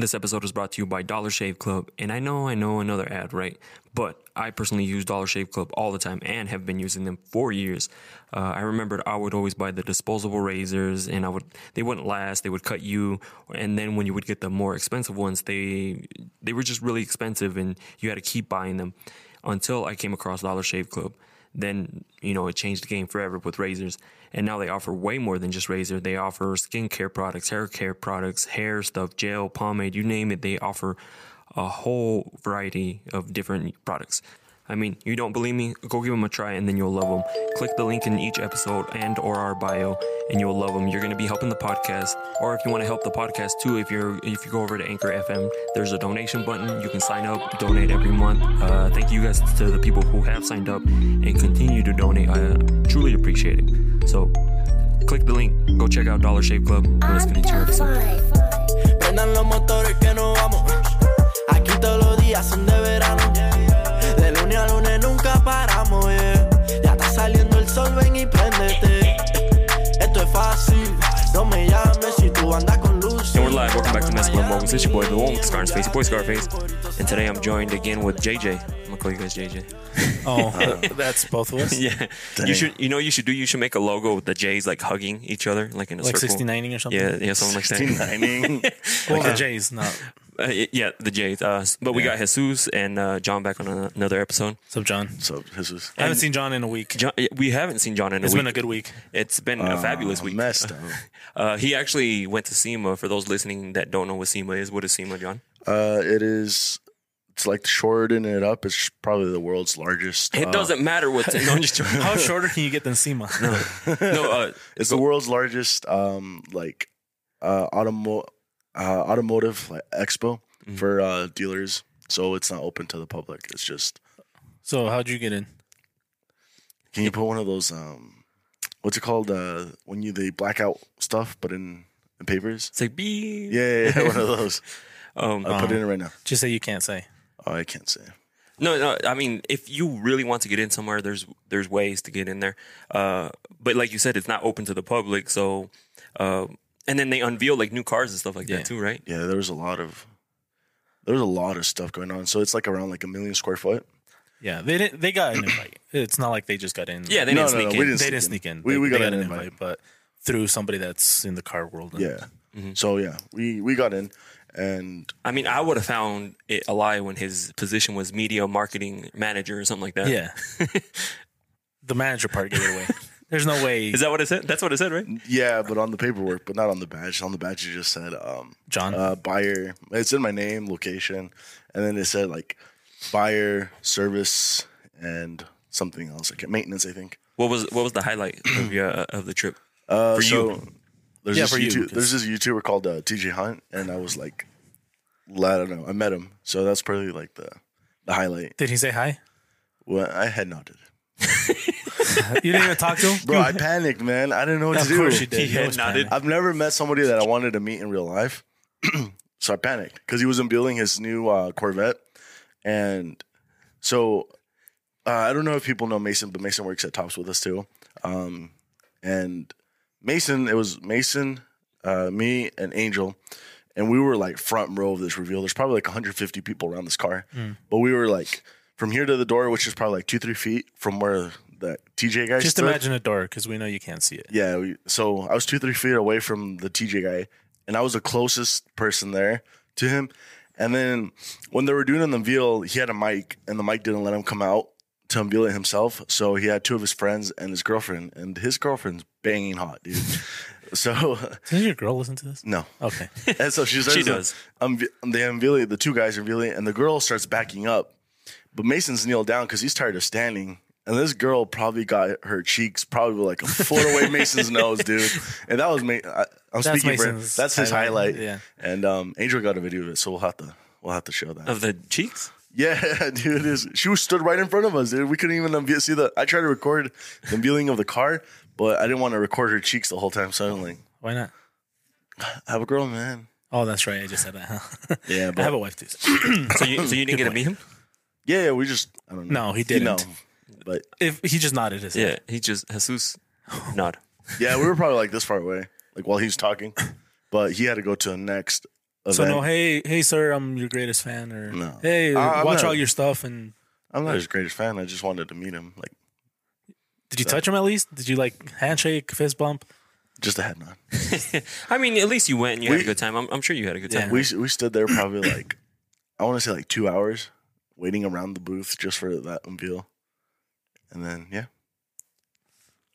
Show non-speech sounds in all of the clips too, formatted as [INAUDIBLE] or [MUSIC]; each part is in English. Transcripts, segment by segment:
This episode is brought to you by Dollar Shave Club. And I know, I know another ad, right? But I personally use Dollar Shave Club all the time and have been using them for years. Uh, I remembered I would always buy the disposable razors and I would, they wouldn't last. They would cut you. And then when you would get the more expensive ones, they, they were just really expensive and you had to keep buying them until I came across Dollar Shave Club. Then, you know, it changed the game forever with razors. And now they offer way more than just razor. They offer skincare products, hair care products, hair stuff, gel, pomade, you name it. They offer a whole variety of different products. I mean, you don't believe me? Go give them a try and then you'll love them. Click the link in each episode and or our bio and you'll love them. You're going to be helping the podcast. Or if you want to help the podcast too, if you're if you go over to Anchor FM, there's a donation button. You can sign up, donate every month. Uh, thank you guys to the people who have signed up and continue to donate. I truly appreciate it. So, click the link. Go check out Dollar Shave Club. Let's get into episode. Prendan los motores que vamos. Aquí todos los días son de live. Welcome back to Messing with Moments. It's your boy, the one with the scar on his face, your boy Scarface. And today I'm joined again with JJ. I'm gonna call you guys JJ. Oh, uh, [LAUGHS] that's both of us. [LAUGHS] Yeah, you should. You know, you should do. You should make a logo with the J's like hugging each other, like in a Like circle. 69ing or something. Yeah, yeah, something like that. 69ing. [LAUGHS] Well, the J's, not. Uh, yeah, the J's. Uh, but we got Jesus and uh, John back on a- another episode. What's up, John? so Jesus. is I haven't seen John in a week. John, we haven't seen John in a It's week. It's been a good week. It's been a fabulous uh, week. messed up. [LAUGHS] Uh, he actually went to SEMA. For those listening that don't know what SEMA is, what is SEMA, John? Uh, it is. It's like shortening it up. It's probably the world's largest. It uh, doesn't matter what. [LAUGHS] no, I'm just joking. How shorter can you get than SEMA? no, uh, [LAUGHS] It's the world's largest, um, like, uh, automo- uh, automotive like, expo Mm-hmm. for uh, dealers. So it's not open to the public. It's just. So how'd you get in? Can you put one of those? Um, what's it called? Uh, when you they black out stuff, but in, in papers. it's like beep. Yeah, yeah, yeah one of [LAUGHS] those. Um, I'll put it in right now. Just say you can't say. Oh, I can't say. No, no. I mean, if you really want to get in somewhere, there's there's ways to get in there. Uh, but like you said, it's not open to the public. So, uh, and then they unveil like new cars and stuff like Yeah. that too, right? Yeah, there was a lot of. There was a lot of stuff going on. So it's like around like a million square foot. Yeah, they didn't. They got an invite. It's not like they just got in. Yeah, they No, didn't no, sneak no, in. didn't they sneak didn't in. sneak in. We- They- we they got an invite. but through somebody that's in the car world. and- Yeah. Mm-hmm. So yeah, we we got in, and I mean, I would have found it a lie when his position was media marketing manager or something like that. yeah. [LAUGHS] the manager part gave it away. [LAUGHS] There's no way, Is that what it said? That's what it said, right? yeah, but on the paperwork, but not on the badge. On the badge, it just said um, John. uh, buyer. It's in my name, location, and then it said like buyer, service, and something else. Like maintenance, I think. What was what was the highlight of [CLEARS THROAT] your uh, of the trip? Uh, For so you. There's Yeah, this for you, There's this YouTuber called uh, TJ Hunt, and I was like, I don't know. I met him, so that's probably like the the highlight. Did he say hi? Well, I head nodded. [LAUGHS] You didn't even talk to him, Bro, I panicked, man. I didn't know what Of to do. course you did. He You nodded. I've never met somebody that I wanted to meet in real life, [CLEARS THROAT] so I panicked because he was unveiling his new uh, Corvette, and so uh, I don't know if people know Mason, but Mason works at Tops with us too. Um, and Mason, it was Mason, uh, me, and Angel, and we were like front row of this reveal. There's probably like 150 people around this car, but we were like from here to the door, which is probably like two, three feet from where that TJ guy Just stood. imagine a door because we know you can't see it. Yeah, we, so I was two, three feet away from the TJ guy, and I was the closest person there to him. And then when they were doing an unveil, he had a mic, and the mic didn't let him come out to unveil it himself. So he had two of his friends and his girlfriend, and his girlfriend's banging hot, dude. [LAUGHS] so [LAUGHS] Does your girl listen to this? no, Okay. [LAUGHS] and so she starts. She does. Unve- they unveil it. The two guys unveil it, and the girl starts backing up. But Mason's kneeled down because he's tired of standing. And this girl probably got her cheeks probably like a foot away Mason's [LAUGHS] nose, dude. And that was me. I, I'm That's speaking for him. Mason's That's his highlight, highlight. yeah. And um, Angel got a video of it, so we'll have to we'll have to show that. Of the cheeks? Yeah, [LAUGHS] dude. It is, she was stood right in front of us, dude. We couldn't even unveil. See the? I tried to record the unveiling of the car, but I didn't want to record her cheeks the whole time. So I'm like, Why not? I [SIGHS] have a girl, man. Oh, that's right. I just said that. Huh? Yeah, [LAUGHS] but I but have a wife too. [COUGHS] So you so you didn't get to meet him? Yeah, yeah, we just I don't know. No, he didn't. know, but if he just nodded his head. Yeah, he just Jesus [LAUGHS] nod. yeah, we were probably like this far away, like while he was talking. But he had to go to the next So no, hey, hey, sir, I'm your greatest fan, or No. hey, Uh, I'm watch not- all your stuff. And I'm not his greatest fan. I just wanted to meet him, like did you touch him at least? Did you like handshake, fist bump? just a head nod. [LAUGHS] I mean, at least you went and you had We- a good time. I'm, I'm sure you had a good Yeah. time. We we stood there probably like I want to say like two hours waiting around the booth just for that unveil, and then yeah.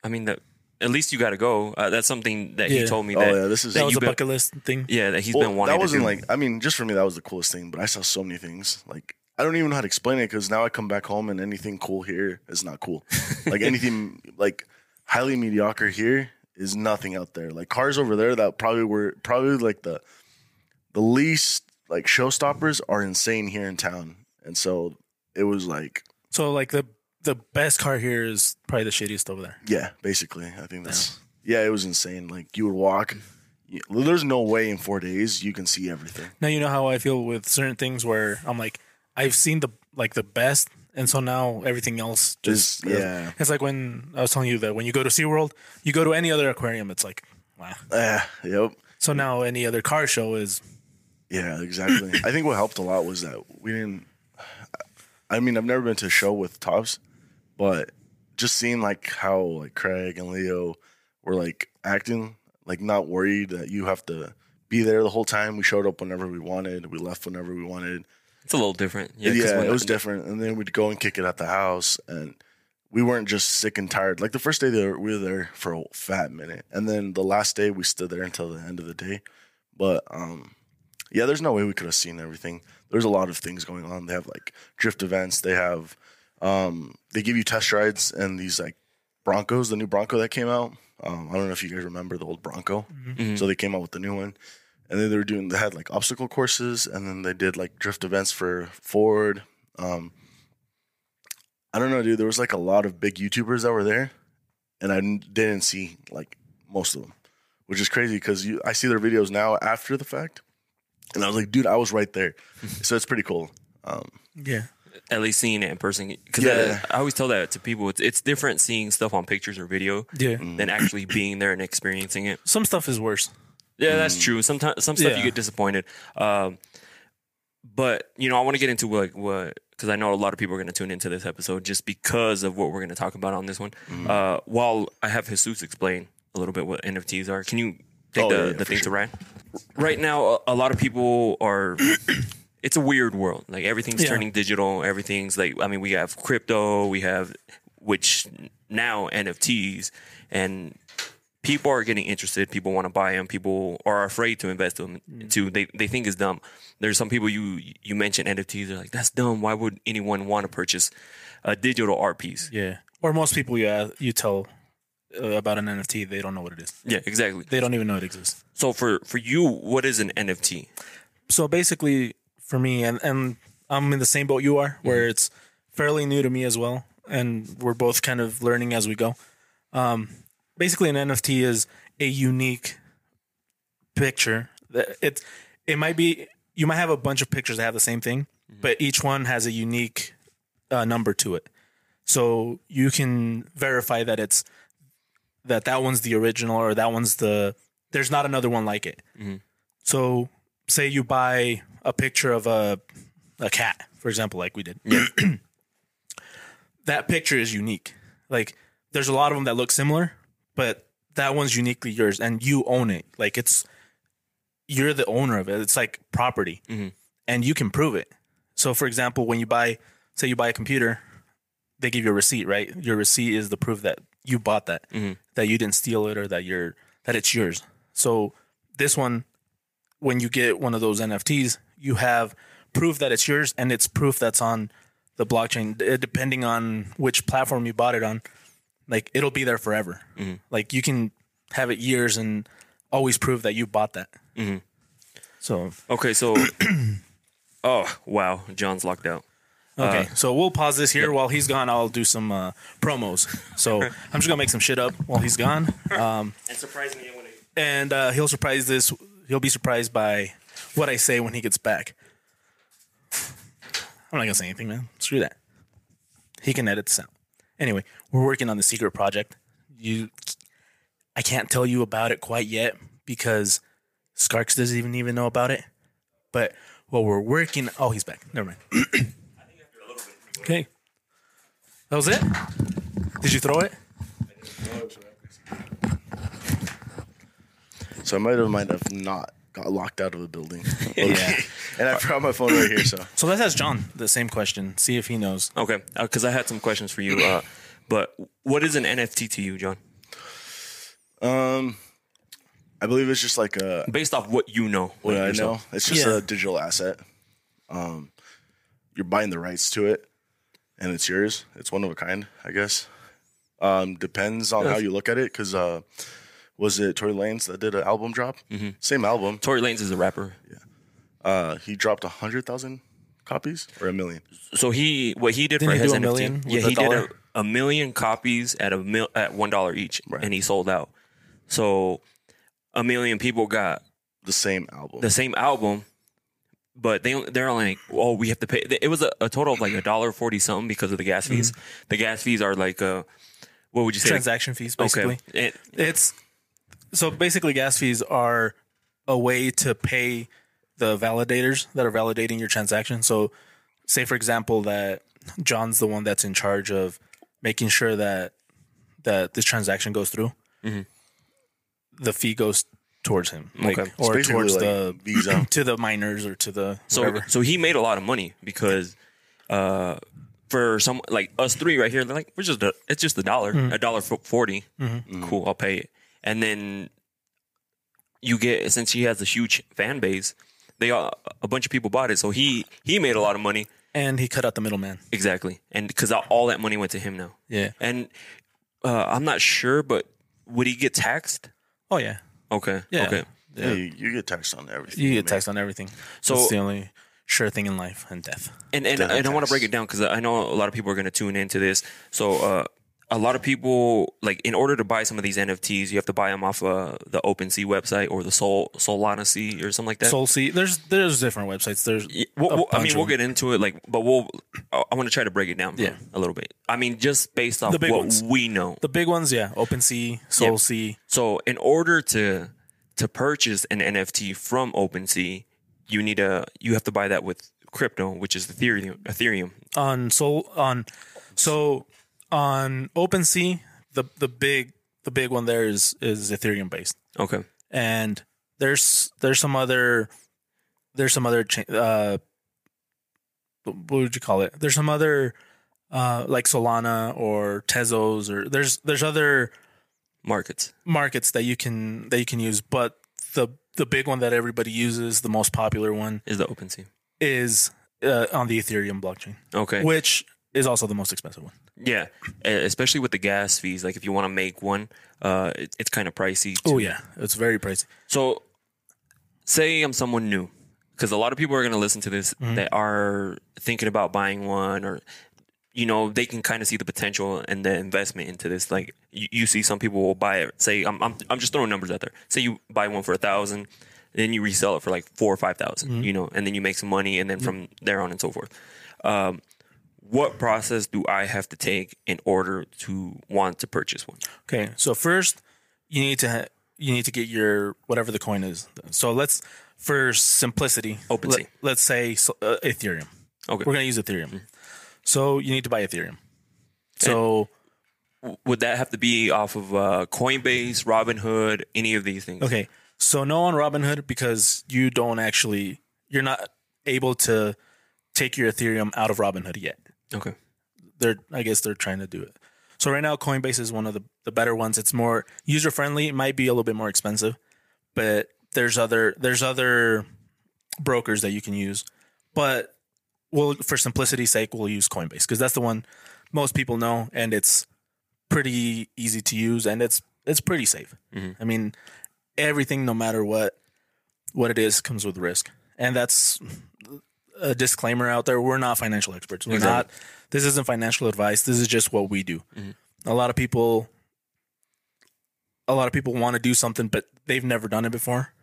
I mean, that at least you got to go. Uh, that's something that he told me Oh that. yeah, this is That was a been- bucket list thing. Yeah, that he's Well, been wanting. that wasn't to do. like I mean, just for me that was the coolest thing. But I saw so many things. Like I don't even know how to explain it because now I come back home and anything cool here is not cool. [LAUGHS] like anything like highly mediocre here is nothing out there. Like cars over there that probably were probably like the the least like showstoppers are insane here in town, and so it was like So like the the best car here is probably the shittiest over there. yeah, basically I think that's yeah, it was insane. Like you would walk. you- There's no way in four days you can see everything. Now you know how I feel with certain things where I'm like, I've seen the like the best, and so now everything else just yeah. It's like when I was telling you that when you go to SeaWorld, you go to any other aquarium, it's like wow. Eh, yep. So now any other car show is Yeah, exactly. [COUGHS] I think what helped a lot was that we didn't. I mean, I've never been to a show with tops, but just seeing like how like Craig and Leo were like acting, like not worried that you have to be there the whole time. We showed up whenever we wanted. We left whenever we wanted. it's a little different. Yeah, Yeah, it was different. And then we'd go and kick it at the house, and we weren't just sick and tired. Like the first day there, we were there for a fat minute, and then the last day we stood there until the end of the day. But um, yeah, there's no way we could have seen everything. There's a lot of things going on. They have like drift events. They have um, they give you test rides and these like Broncos, the new Bronco that came out. Um, I don't know if you guys remember the old Bronco. So they came out with the new one, and then they were doing. They had like obstacle courses, and then they did like drift events for Ford. Um, I don't know, dude. There was like a lot of big YouTubers that were there, and I didn't see like most of them, which is crazy because you I see their videos now after the fact, and I was like, dude, I was right there. so it's pretty cool. Um, yeah. at least seeing it in person. Because Yeah. I, I always tell that to people. It's it's different seeing stuff on pictures or video Yeah. than actually being there and experiencing it. Some stuff is worse. Yeah, that's true. Sometimes some stuff Yeah. you get disappointed. Um, but you know, I want to get into like what because I know a lot of people are going to tune into this episode just because of what we're going to talk about on this one. Uh, while I have Jesus explain a little bit what NFTs are, can you take Oh, the, yeah, yeah, the for thing to sure. Ryan? Right now, a, a lot of people are. [CLEARS THROAT] It's a weird world. Like everything's Yeah. turning digital. Everything's like I mean, we have crypto. We have which now NFTs and people are getting interested. People want to buy them. People are afraid to invest them. To they they think it's dumb. There's some people you you mentioned NFTs. They're like, that's dumb. Why would anyone want to purchase a digital art piece? Yeah. Or most people you uh, you tell about an NFT, they don't know what it is. Yeah, exactly. They don't even know it exists. So for for you, what is an NFT? so basically for me and and I'm in the same boat you are where it's fairly new to me as well and we're both kind of learning as we go. Um basically an NFT is a unique picture. that It it might be you might have a bunch of pictures that have the same thing, but each one has a unique uh, number to it. So you can verify that it's that that one's the original or that one's the there's not another one like it. Mm-hmm. So say you buy a picture of a a cat, for example, like we did. [CLEARS THROAT] that picture is unique. Like there's a lot of them that look similar, but that one's uniquely yours and you own it. Like it's you're the owner of it. It's like property. Mm-hmm. And you can prove it. So for example, when you buy say you buy a computer, they give you a receipt, right? Your receipt is the proof that you bought that, mm-hmm. that you didn't steal it or that you're that it's yours. So this one when you get one of those NFTs, you have proof that it's yours and it's proof that's on the blockchain, uh, depending on which platform you bought it on. Like it'll be there forever. Mm-hmm. Like you can have it years and always prove that you bought that. Mm-hmm. So Okay, so [CLEARS THROAT] oh wow, John's locked out. Okay, so we'll pause this here while he's gone. I'll do some uh, promos. So [LAUGHS] I'm just gonna make some shit up while he's gone. Um, And surprisingly, when and uh, he'll surprise this. He'll be surprised by what I say when he gets back. I'm not gonna say anything, man. Screw that. He can edit this out. Anyway, we're working on the secret project. You, I can't tell you about it quite yet because Skarks doesn't even even know about it. But what we're working. Oh, he's back. Never mind. [CLEARS THROAT] okay, that was it. Did you throw it? So I might have might have not got locked out of the building. [LAUGHS] Yeah. and I forgot my phone right here. So So let's ask John the same question. See if he knows. Okay, because I had some questions for you. Uh, but what is an NFT to you, John? um, I believe it's just like a Based off what you know. what like I know. It's just Yeah. a digital asset. Um, you're buying the rights to it, and it's yours. It's one of a kind, I guess. Um, depends on how you look at it. Because uh, was it Tory Lanez that did an album drop? Mm-hmm. Same album. Tory Lanez is a rapper. Uh, he dropped a hundred thousand copies or a million. So he what he did Didn't for he his do a NFT, million yeah, with a he did a, a million copies at a mil, at one dollar each, Right. and he sold out. So a million people got The same album. the same album, but they they're only like, oh, we have to pay. It was a, a total of like a dollar forty something because of the gas fees. The gas fees are like uh, what would you say? Transaction fees, basically. Okay, It- It's so basically gas fees are a way to pay the validators that are validating your transaction. So, say for example that John's the one that's in charge of making sure that that this transaction goes through. The fee goes towards him, like Okay. or It's basically towards like the Visa. [CLEARS THROAT] to the miners or to the So whatever. so he made a lot of money because uh for some like us three right here, they're like we're just a, it's just a dollar, Mm-hmm. a dollar fo- 40 Cool, I'll pay it. And then you get since he has a huge fan base, they all, a bunch of people bought it. So he he made a lot of money and he cut out the middleman. exactly, and because all that money went to him now. Yeah. And uh, I'm not sure, but would he get taxed? Oh yeah. Okay. Yeah. Okay. yeah, you, you get taxed on everything. You man. get taxed on everything. So- So it's the only sure thing in life and death. And and, Death and I want to break it down because I know a lot of people are going to tune into this. So uh, a lot of people like in order to buy some of these NFTs, you have to buy them off uh, the OpenSea website or the Sol Solana Sea or something like that. Soul Sea. There's there's different websites. There's Yeah, we'll- we'll- I mean, we'll get into it, like, but we'll. I, want to try to break it down, Yeah. a little bit. I mean, just based off The big what ones. we know. the big ones. Yeah, OpenSea, Soul Yep. Sea. So, in order to to purchase an NFT from OpenSea, you need a you have to buy that with crypto, which is Ethereum. Ethereum. on Soul on so on OpenSea. The the big the big one there is is Ethereum based, Okay. and there's there's some other there's some other cha- uh what would you call it? There's some other uh like Solana or Tezos or there's there's other Markets. markets that you can that you can use, but the the big one that everybody uses, the most popular one, Is the OpenSea. is uh, on the Ethereum blockchain, Okay. which is also the most expensive one. Yeah, especially with the gas fees. Like if you want to make one, uh, it, it's kind of pricey. Oh yeah, it's very pricey. So, say I'm someone new, because a lot of people are going to listen to this that are thinking about buying one, or you know, they can kind of see the potential and the investment into this. Like you, you see, some people will buy it. Say I'm, I'm I'm just throwing numbers out there. Say you buy one for a thousand, then you resell it for like four or five You know, and then you make some money, and then from there on and so forth. Um, what process do I have to take in order to want to purchase one? Okay, so first you need to ha- you need to get your whatever the coin is. So let's for simplicity, OpenSea. Let, us say so- uh, Ethereum. Okay. We're gonna use Ethereum. So you need to buy Ethereum. So Would that have to be off of uh, Coinbase, Robinhood, any of these things? okay, so no on Robinhood because you don't actually you're not able to take your Ethereum out of Robinhood yet. Okay. they're I guess they're trying to do it. So right now Coinbase is one of the, the better ones. It's more user friendly. It might be a little bit more expensive, but there's other there's other brokers that you can use. But well for simplicity's sake, we'll use Coinbase because that's the one most people know and it's pretty easy to use and it's it's pretty safe. Mm-hmm. I mean, everything no matter what what it is comes with risk. And that's a disclaimer out there. We're not financial experts. We're Exactly. not this isn't financial advice. This is just what we do. Mm-hmm. A lot of people a lot of people want to do something but they've never done it before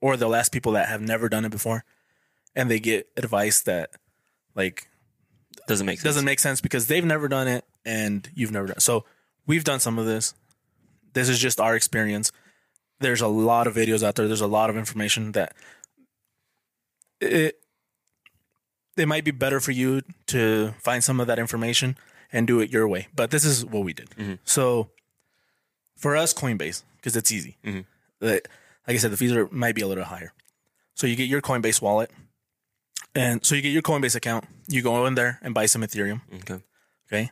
or they'll ask people that have never done it before and they get advice that like Doesn't make sense. doesn't make sense because they've never done it and you've never done. It. So we've done some of this. This is just our experience. There's a lot of videos out there. There's a lot of information that it it might be better for you to find some of that information and do it your way. But this is what we did. So for us, Coinbase because it's easy. Mhm. Like like I said, the fees are might be a little higher. So you get your Coinbase wallet, and so you get your Coinbase account. You go in there and buy some Ethereum. Okay. Okay.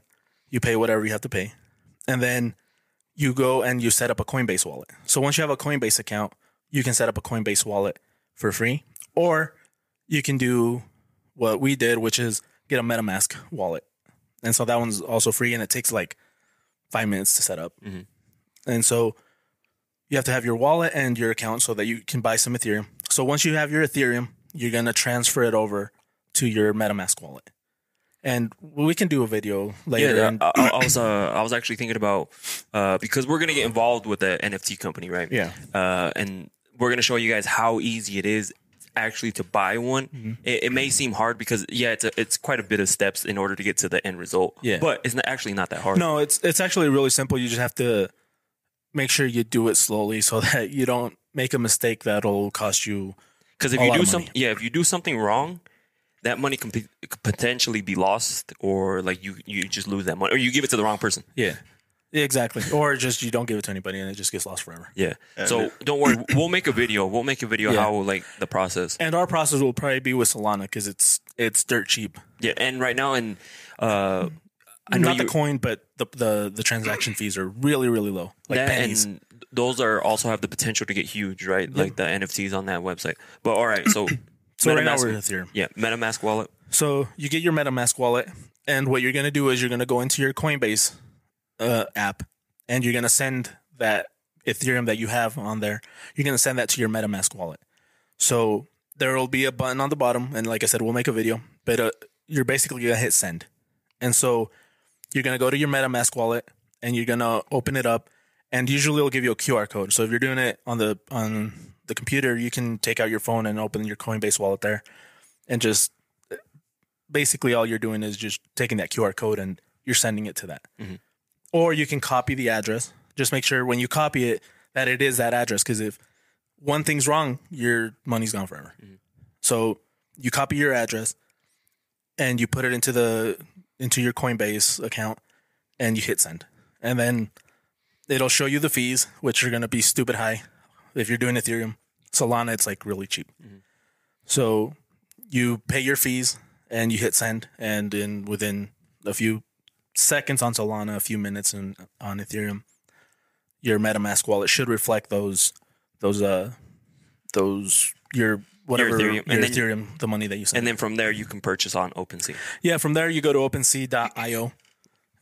You pay whatever you have to pay. And then you go and you set up a Coinbase wallet. So once you have a Coinbase account, you can set up a Coinbase wallet for free. Or you can do what we did, which is get a MetaMask wallet. And so that one's also free and it takes like five minutes to set up. Mhm. And so you have to have your wallet and your account so that you can buy some Ethereum. So once you have your Ethereum, you're going to transfer it over to your MetaMask wallet. And we can do a video later. Yeah, and, I, I- I was uh, I was actually thinking about uh, because we're gonna get involved with the NFT company, right? Yeah. Uh, and we're gonna show you guys how easy it is actually to buy one. Mm-hmm. It, it may seem hard because yeah, it's a, it's quite a bit of steps in order to get to the end result. Yeah. but it's not, actually not that hard. No, it's it's actually really simple. You just have to make sure you do it slowly so [LAUGHS] that you don't make a mistake that'll cost you. because if you do some money. yeah, if you do something wrong. That money can could potentially be lost, or like you you just lose that money, or you give it to the wrong person. Yeah, exactly. Or just you don't give it to anybody and it just gets lost forever. Yeah. So don't worry, we'll make a video. We'll make a video Yeah. how like the process. And our process will probably be with Solana because it's it's dirt cheap. Yeah, and right now, and uh, I know Not the coin, but the, the the transaction fees are really really low, like that pennies. and those are also have the potential to get huge, right? Like the NFTs on that website. But all right, so [COUGHS] so right now MetaMask- we're in Ethereum. yeah, MetaMask wallet. So you get your MetaMask wallet, and what you're going to do is you're going to go into your Coinbase uh, app, and you're to send that Ethereum that you have on there. You're to send that to your MetaMask wallet. So there will be a button on the bottom, and like I said, we'll make a video. But uh, you're basically to hit send, and so you're to go to your MetaMask wallet, and you're to open it up, and usually it'll give you a QR code. So if you're doing it on the on the computer, you can take out your phone and open your Coinbase wallet there, and just basically all you're doing is just taking that QR code and you're sending it to that. Or you can copy the address. Just make sure when you copy it that it is that address because if one thing's wrong, your money's gone forever. Mm-hmm. So you copy your address and you put it into the into your Coinbase account and you hit send. And then it'll show you the fees, which are going to be stupid high if you're doing Ethereum. Solana, it's like really cheap. Mm-hmm. So you pay your fees and you hit send, and in within a few seconds on Solana, a few minutes in, on Ethereum, your MetaMask wallet should reflect those those uh those your whatever your Ethereum. And then- Ethereum, the money that you send. And then from there, you can purchase on OpenSea. Yeah, from there you go to OpenSea.io,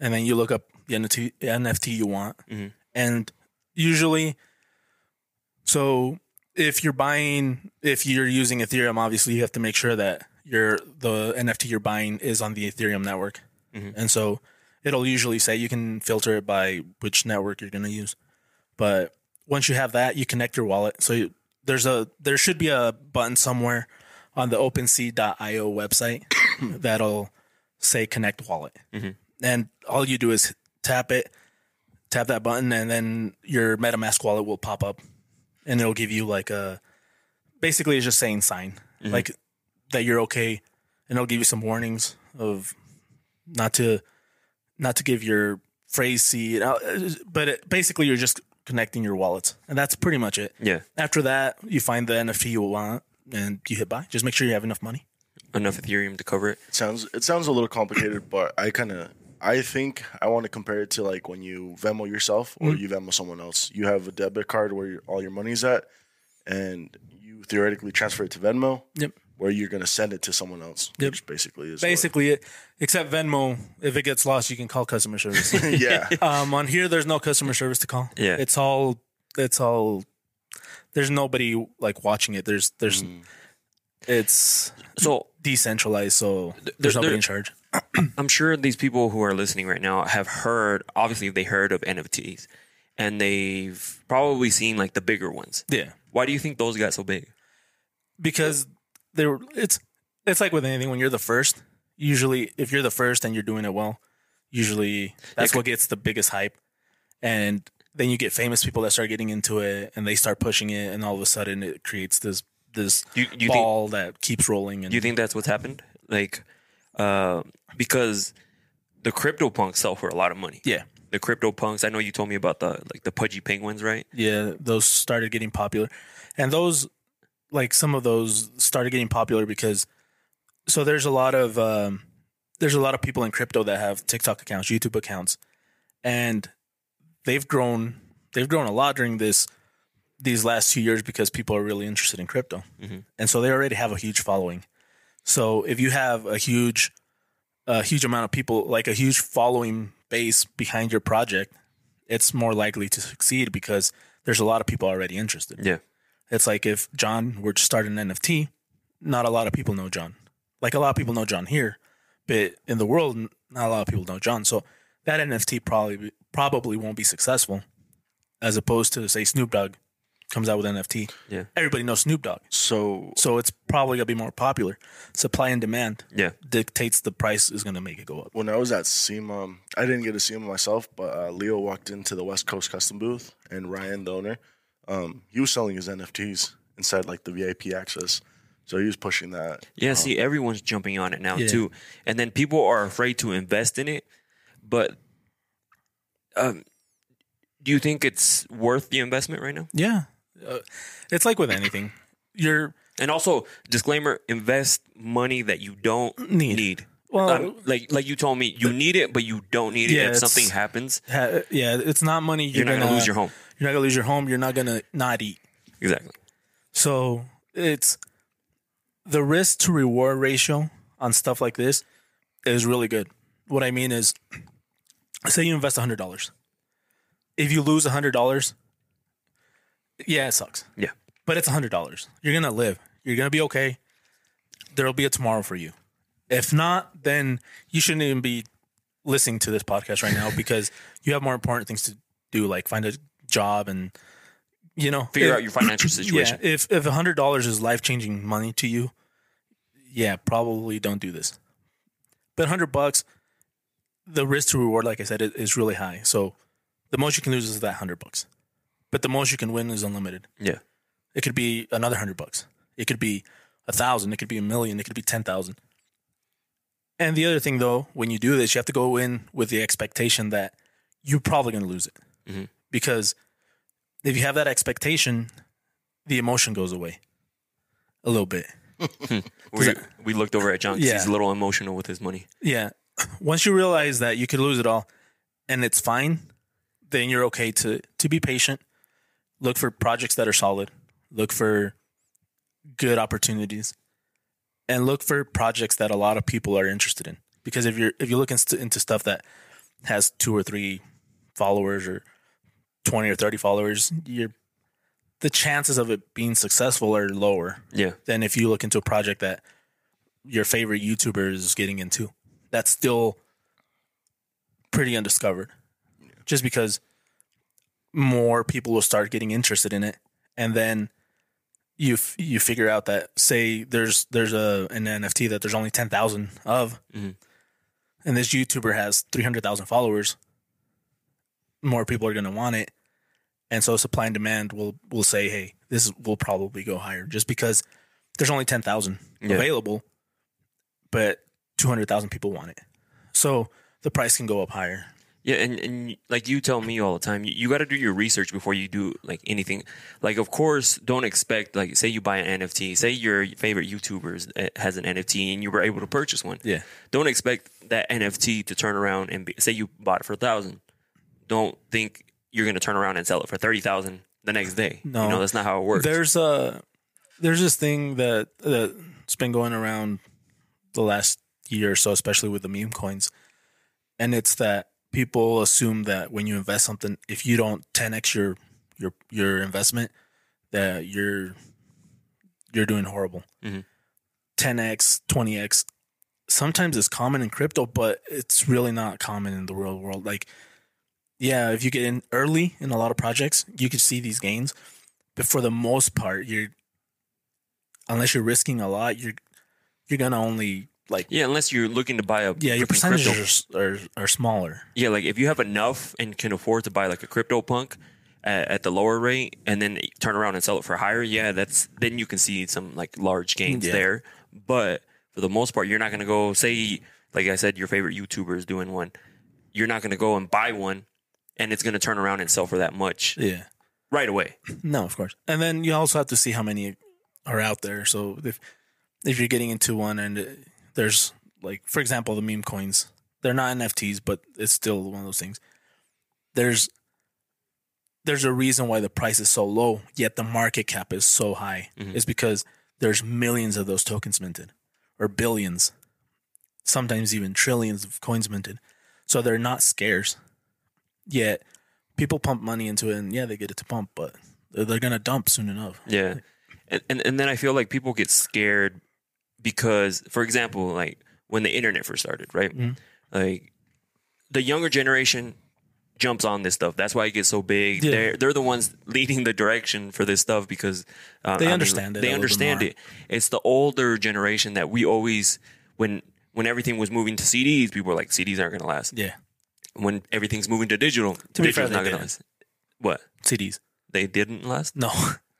and then you look up the NFT, NFT you want, and usually, so if you're buying, if you're using Ethereum, obviously you have to make sure that your the NFT you're buying is on the Ethereum network, and so it'll usually say you can filter it by which network you're going to use, but once you have that, you connect your wallet. So you, there's a there should be a button somewhere on the OpenSea.io website [COUGHS] that'll say connect wallet. Mm-hmm. And all you do is tap it, tap that button, and then your MetaMask wallet will pop up and it'll give you like a basically it's just saying sign, mm-hmm. like that you're okay. And it'll give you some warnings of not to not to give your phrase seed, uh, but it, basically you're just connecting your wallets, and that's pretty much it. Yeah, After that, you find the NFT you want and you hit buy. Just make sure you have enough money. enough Ethereum to cover it. It sounds it sounds a little complicated, but I kind of I think I want to compare it to like when you Venmo yourself or Mm-hmm. you Venmo someone else. You have a debit card where all your money's at, and you theoretically transfer it to Venmo. Yep. Where you're gonna send it to someone else, Yep. which basically is what- Basically, it, except Venmo, if it gets lost, you can call customer service. [LAUGHS] yeah. [LAUGHS] um, on here, there's no customer service to call. Yeah. it's all it's all. There's nobody like watching it. There's there's it's So decentralized, so there's there- nobody in charge. [CLEARS THROAT] I'm sure these people who are listening right now have heard. Obviously, they heard of NFTs, and they've probably seen like the bigger ones. Yeah, Why do you think those got so big? because they were. It's it's like with anything when you're the first. Usually, if you're the first and you're doing it well, usually that's what gets the biggest hype, and then you get famous people that start getting into it and they start pushing it, and all of a sudden it creates this this You- you think- ball that keeps rolling. And you think that's what's happened? Like, uh, because the crypto punks sell for a lot of money. yeah, The crypto punks. I know you told me about the like the pudgy penguins, right? yeah, those started getting popular, and those like some of those started getting popular because so there's a lot of um, there's a lot of people in crypto that have TikTok accounts, YouTube accounts, and they've grown they've grown a lot during this these last two years because people are really interested in crypto, and so they already have a huge following. So if you have a huge a huge amount of people, like a huge following base behind your project, it's more likely to succeed because there's a lot of people already interested. Yeah. It's like if John were to start an NFT, not a lot of people know John. Like a lot of people know John here, but in the world, not a lot of people know John. So that NFT probably probably won't be successful, as opposed to say Snoop Dogg comes out with NFT. Yeah. Everybody knows Snoop Dogg, So so it's probably gonna be more popular. Supply and demand Yeah. dictates the price is gonna make it go up. when I was at SEMA, I didn't get to see him myself, but uh, Leo walked into the West Coast Custom booth, and Ryan, the owner, um, he was selling his NFTs inside like the VIP access. So he was pushing that. Yeah, see, everyone's jumping on it now Yeah. too, and then people are afraid to invest in it. But, um, do you think it's worth the investment right now? Yeah, uh, it's like with anything. You're And also, disclaimer: invest money that you don't Need. need. Well- Um, like like you told me, you need it, but you don't need it. Yeah, if something happens, ha- yeah, it's not money. You're, you're not gonna lose your home. You're not gonna lose your home. You're not gonna not eat. Exactly. So it's the risk to reward ratio on stuff like this is really good. What I mean is, say you invest hundred dollars. If you lose hundred dollars, yeah, it sucks. Yeah. But it's hundred dollars. You're gonna live. You're gonna be okay. There'll be a tomorrow for you. If not, then you shouldn't even be listening to this podcast right now because you have more important things to do, like find a job and you know Figure if- out your financial [CLEARS THROAT] situation. yeah, if if a hundred dollars is life changing money to you, yeah, probably don't do this. But hundred bucks, the risk to reward, like I said, is, is really high. So the most you can lose is that hundred bucks, but the most you can win is unlimited. Yeah. It could be another hundred bucks. It could be a thousand. It could be a million. It could be ten thousand. And the other thing, though, when you do this, you have to go in with the expectation that you're probably going to lose it, Mhm. Because if you have that expectation, the emotion goes away a little bit. [LAUGHS] We, we looked over at John. 'cause Yeah. He's a little emotional with his money. Yeah. [LAUGHS] Once you realize that you could lose it all and it's fine, then you're okay to to be patient. Look for projects that are solid. Look for good opportunities. And look for projects that a lot of people are interested in. Because if you're if you look into, into stuff that has two or three followers or 20 or 30 followers, you're the chances of it being successful are lower Yeah. than if you look into a project that your favorite YouTuber is getting into. That's still pretty undiscovered. Just because more people will start getting interested in it, and then you f- you figure out that say there's there's a an NFT that there's only ten thousand of, Mhm. and this YouTuber has three hundred thousand followers. More people are going to want it, and so supply and demand will will say, hey, this will probably go higher, just because there's only ten thousand Yeah. available, but two hundred thousand people want it, so the price can go up higher. Yeah, and, and like you tell me all the time, you, you got to do your research before you do like anything. Like, of course, don't expect like say you buy an NFT, say your favorite YouTuber uh, has an NFT and you were able to purchase one. Yeah. Don't expect that NFT to turn around and be, say you bought it for a thousand. Don't think you're gonna turn around and sell it for thirty thousand the next day. No. you know that's not how it works. There's a there's this thing that that's been going around the last year or so, especially with the meme coins, and it's that people assume that when you invest something, if you don't 10x your your your investment, that you're you're doing horrible. Mhm. 10x, 20x. Sometimes it's common in crypto, but it's really not common in the real world. Like, yeah, if you get in early in a lot of projects, you could see these gains but for the most part you're unless you're risking a lot you're you're gonna only like yeah, unless you're looking to buy a yeah your percentages are, are are smaller Yeah, like if you have enough and can afford to buy like a crypto punk, at, at the lower rate and then turn around and sell it for higher, yeah, that's then you can see some like large gains Yeah. there. But for the most part, you're not gonna go say like I said, your favorite YouTuber is doing one. You're not gonna go and buy one, and it's gonna turn around and sell for that much Yeah. right away. No, of course. And then you also have to see how many are out there. So if if you're getting into one and there's like, for example, the meme coins, they're not NFTs, but it's still one of those things. There's there's a reason why the price is so low, yet the market cap is so high. Mm-hmm. It's because there's millions of those tokens minted, or billions, sometimes even trillions of coins minted. So they're not scarce. Yet people pump money into it, and yeah, they get it to pump, but they're, they're gonna dump soon enough. Yeah. And, and and then I feel like people get scared because, for example, like when the internet first started, right? Like the younger generation jumps on this stuff. That's why it gets so big. Yeah. They're they're the ones leading the direction for this stuff because uh, They I mean, understand it They understand it. It's the older generation that we always when when everything was moving to CDs, people were like CDs aren't going to last. Yeah, When everything's moving to digital, To be fair, not they didn't. last. What? CDs. They didn't last? No,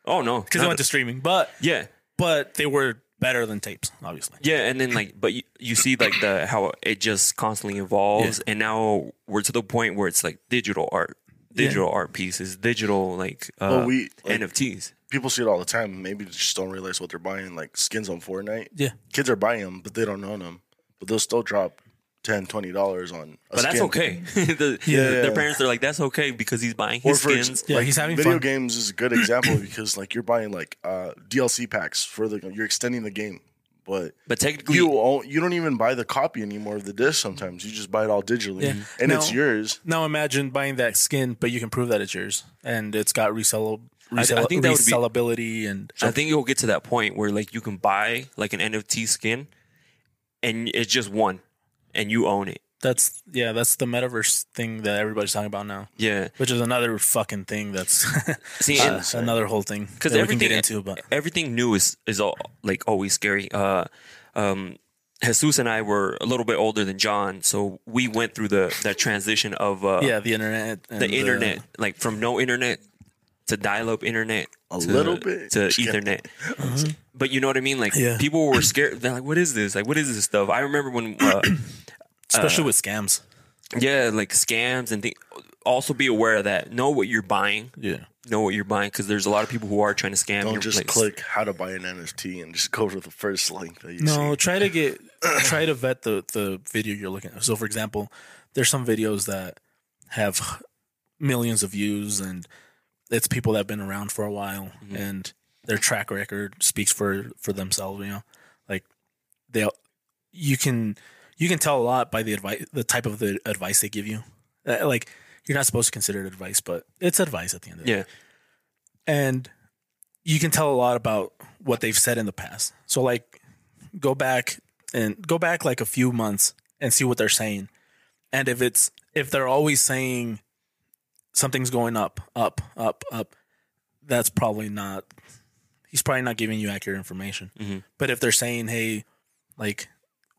Oh no. [LAUGHS] because they went to streaming, but Yeah. but they were better than tapes, obviously. Yeah, and then like, but you, you see like the how it just constantly evolves, and now we're to the point where it's like digital art, digital art pieces, digital like uh, Well, we- like- NFTs. People see it all the time. Maybe they just don't realize what they're buying. Like skins on Fortnite. Yeah, Kids are buying them, but they don't own them. But they'll still drop 10 dollars on. A But that's skin. okay. [LAUGHS] the, Yeah. Their parents are like, that's okay because he's buying his for skins. yeah. he's having Video fun. games is a good example [CLEARS THROAT] because like you're buying like uh, DLC packs for the you're extending the game, but But technically, you own, you don't even buy the copy anymore of the disc. Sometimes you just buy it all digitally, Yeah. and it's yours. Now imagine buying that skin, but you can prove that it's yours, and it's got resell, I resell think that would be- resellability and I think you'll get to that point where like you can buy like an NFT skin, and it's just one, and you own it. that's yeah, that's the metaverse thing that everybody's talking about now, Yeah. which is another fucking thing that's [LAUGHS] See, uh, another whole thing because that we can everything get into. But everything new is is all, like always scary. Uh, um, Jesus and I were a little bit older than John, so we went through the that transition of uh, yeah, the internet, and the internet, like from no internet to dial-up internet, A to, little bit. to Just kidding. Ethernet. But you know what I mean? Like Yeah. people were scared. They're like, "What is this? Like, what is this stuff?" I remember when, uh, [CLEARS THROAT] especially with scams. yeah, like scams and things. Also, be aware of that. Know what you're buying. Yeah, Know what you're buying because there's a lot of people who are trying to scam. Don't your just like, click how to buy an NFT and just go to the first link that you No, see. try to get [CLEARS THROAT] try to vet the the video you're looking at. So, for example, there's some videos that have millions of views, and it's people that have been around for a while, and their track record speaks for for themselves. You know, like they you can you can tell a lot by the advice, the type of the advice they give you. Uh, like you're not supposed to consider it advice, but it's advice at the end of the day Yeah, and you can tell a lot about what they've said in the past. So like go back and go back like a few months and see what they're saying. And if it's if they're always saying something's going up, up, up, up, that's probably not he's probably not giving you accurate information. But if they're saying, "Hey, like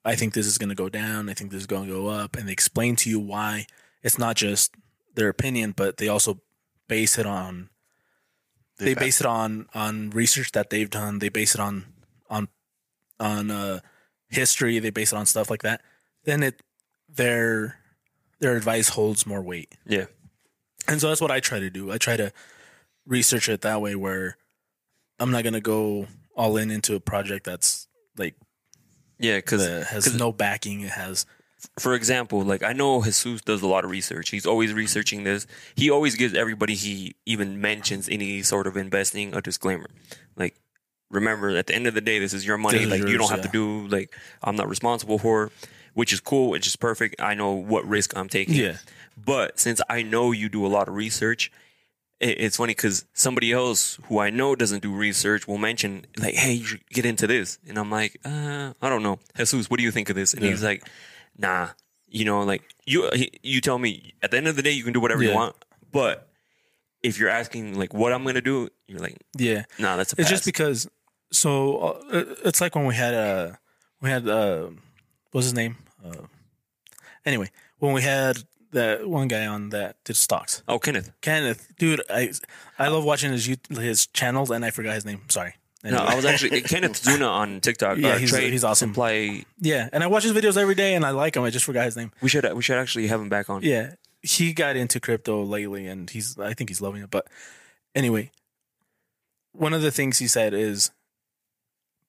I think this is going to go down, I think this is going to go up," and they explain to you why, it's not just their opinion, but they also base it on they back- base it on on research that they've done. They base it on on on uh, history. They base it on stuff like that. Then it their their advice holds more weight. yeah. And so that's what I try to do. I try to research it that way, where I'm not gonna go all in into a project that's like Yeah, because has no backing. It has for example, like I know Jesus does a lot of research. He's always researching this. He always gives everybody he even mentions any sort of investing a disclaimer. Like, remember, at the end of the day, this is your money. This like, you don't have to do like I'm not responsible for, which is cool, which is perfect. I know what risk I'm taking. Yeah. But since I know you do a lot of research, it, it's funny because somebody else who I know doesn't do research will mention like, "Hey, you should get into this," and I'm like, uh, "I don't know, Jesus, what do you think of this?" And he's like, "Nah, you know, like you he- you tell me at the end of the day you can do whatever you want, but if you're asking like what I'm gonna do, you're like, yeah. nah, that's a It's just because. So uh, it's like when we had uh we had uh what's his name? Uh, anyway, when we had that one guy on that did stocks. Oh, Kenneth. Kenneth, dude, I I love watching his YouTube, his channels, and I forgot his name. Sorry. No, I was actually Kenneth Zuna on TikTok. Yeah, uh, he's- trade he's awesome. Supply. yeah, and I watch his videos every day, and I like him. I just forgot his name. We should we should actually have him back on. Yeah, he got into crypto lately, and he's I think he's loving it. But anyway, one of the things he said is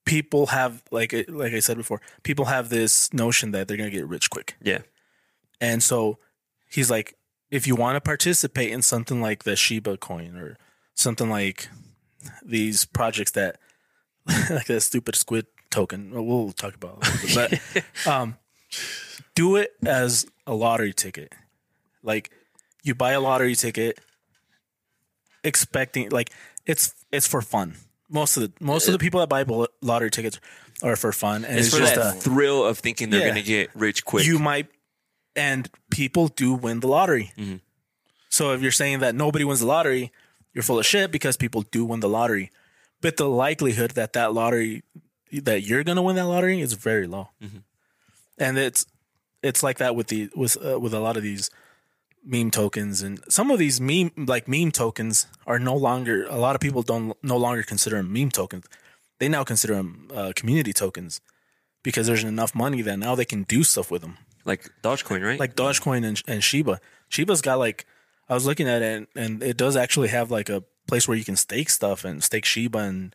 people have like like I said before, people have this notion that they're gonna get rich quick. Yeah. And so he's like, if you want to participate in something like the Shiba coin or something like these projects that, [LAUGHS] like that stupid squid token, well, talk about it. but [LAUGHS] um, do it as a lottery ticket. Like you buy a lottery ticket, expecting like it's it's for fun. Most of the most of the people that buy lottery tickets are for fun, and It's, it's, for just that a, thrill of thinking they're Yeah. gonna get rich quick. you might and people do win the lottery. Mm-hmm. so if you're saying that nobody wins the lottery you're full of shit because people do win the lottery. But the likelihood that that lottery that you're gonna win that lottery is very low. Mm-hmm. and it's it's like that with the with uh, with a lot of these meme tokens and some of these meme like meme tokens are no longer a lot of people don't no longer consider them meme tokens. They now consider them uh, community tokens because there's enough money that now they can do stuff with them like Dogecoin, right? like Dogecoin and, and Shiba. Shiba's got like I was looking at it and, and it does actually have like a place where you can stake stuff and stake Shiba and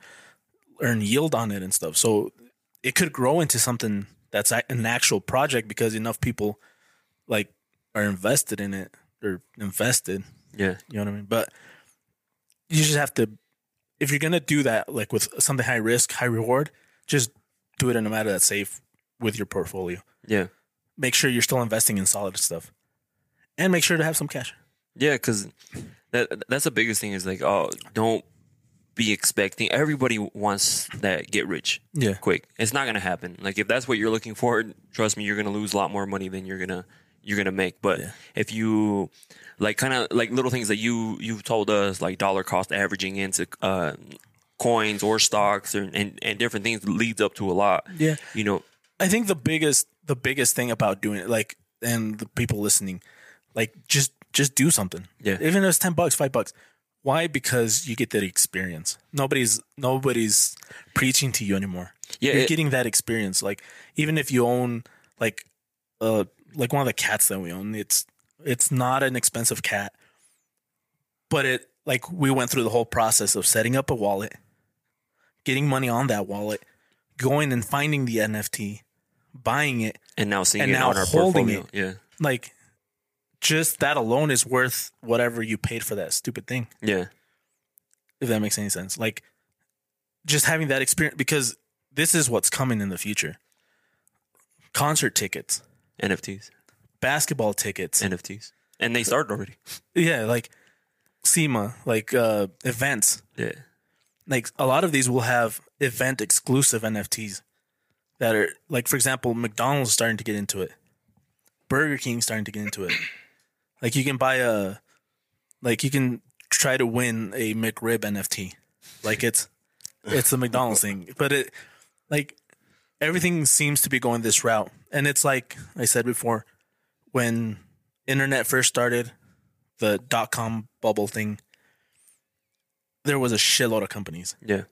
earn yield on it and stuff. So it could grow into something that's an actual project because enough people like are invested in it or invested. yeah. You know what I mean? But you just have to if you're gonna do that like with something high risk, high reward, just do it in a manner that's safe with your portfolio Yeah. Make sure you're still investing in solid stuff, and make sure to have some cash. Yeah, because that that's the biggest thing is like, oh, don't be expecting. Everybody wants that get rich Yeah. quick. It's not gonna happen. Like if that's what you're looking for, trust me, you're gonna lose a lot more money than you're gonna you're gonna make. But Yeah. if you like kind of like little things that you you've told us like dollar cost averaging into uh, coins or stocks or, and and different things leads up to a lot. Yeah. you know. I think the biggest the biggest thing about doing it, like, and the people listening, like, just just do something. Yeah. even if it's ten bucks, five bucks. Why? Because you get that experience. Nobody's nobody's preaching to you anymore. Yeah, you're it- getting that experience. Like even if you own like uh like one of the cats that we own, it's it's not an expensive cat, but it like we went through the whole process of setting up a wallet, getting money on that wallet, going and finding the NFT, buying it, And now seeing And it now on our holding portfolio. it. Yeah, like just that alone is worth whatever you paid for that stupid thing. yeah, If that makes any sense. Like just having that experience because this is what's coming in the future. Concert tickets, NFTs, basketball tickets. NFTs, and they started already. yeah, like SEMA, like uh events. Yeah, Like a lot of these will have event exclusive NFTs that are like for example, McDonald's starting to get into it. Burger King starting to get into it. [CLEARS THROAT] Like you can buy a like you can try to win a McRib NFT. Like it's it's the McDonald's thing. But it like everything seems to be going this route. And it's like I said before, when internet first started, the dot com bubble thing, there was a shitload of companies. yeah,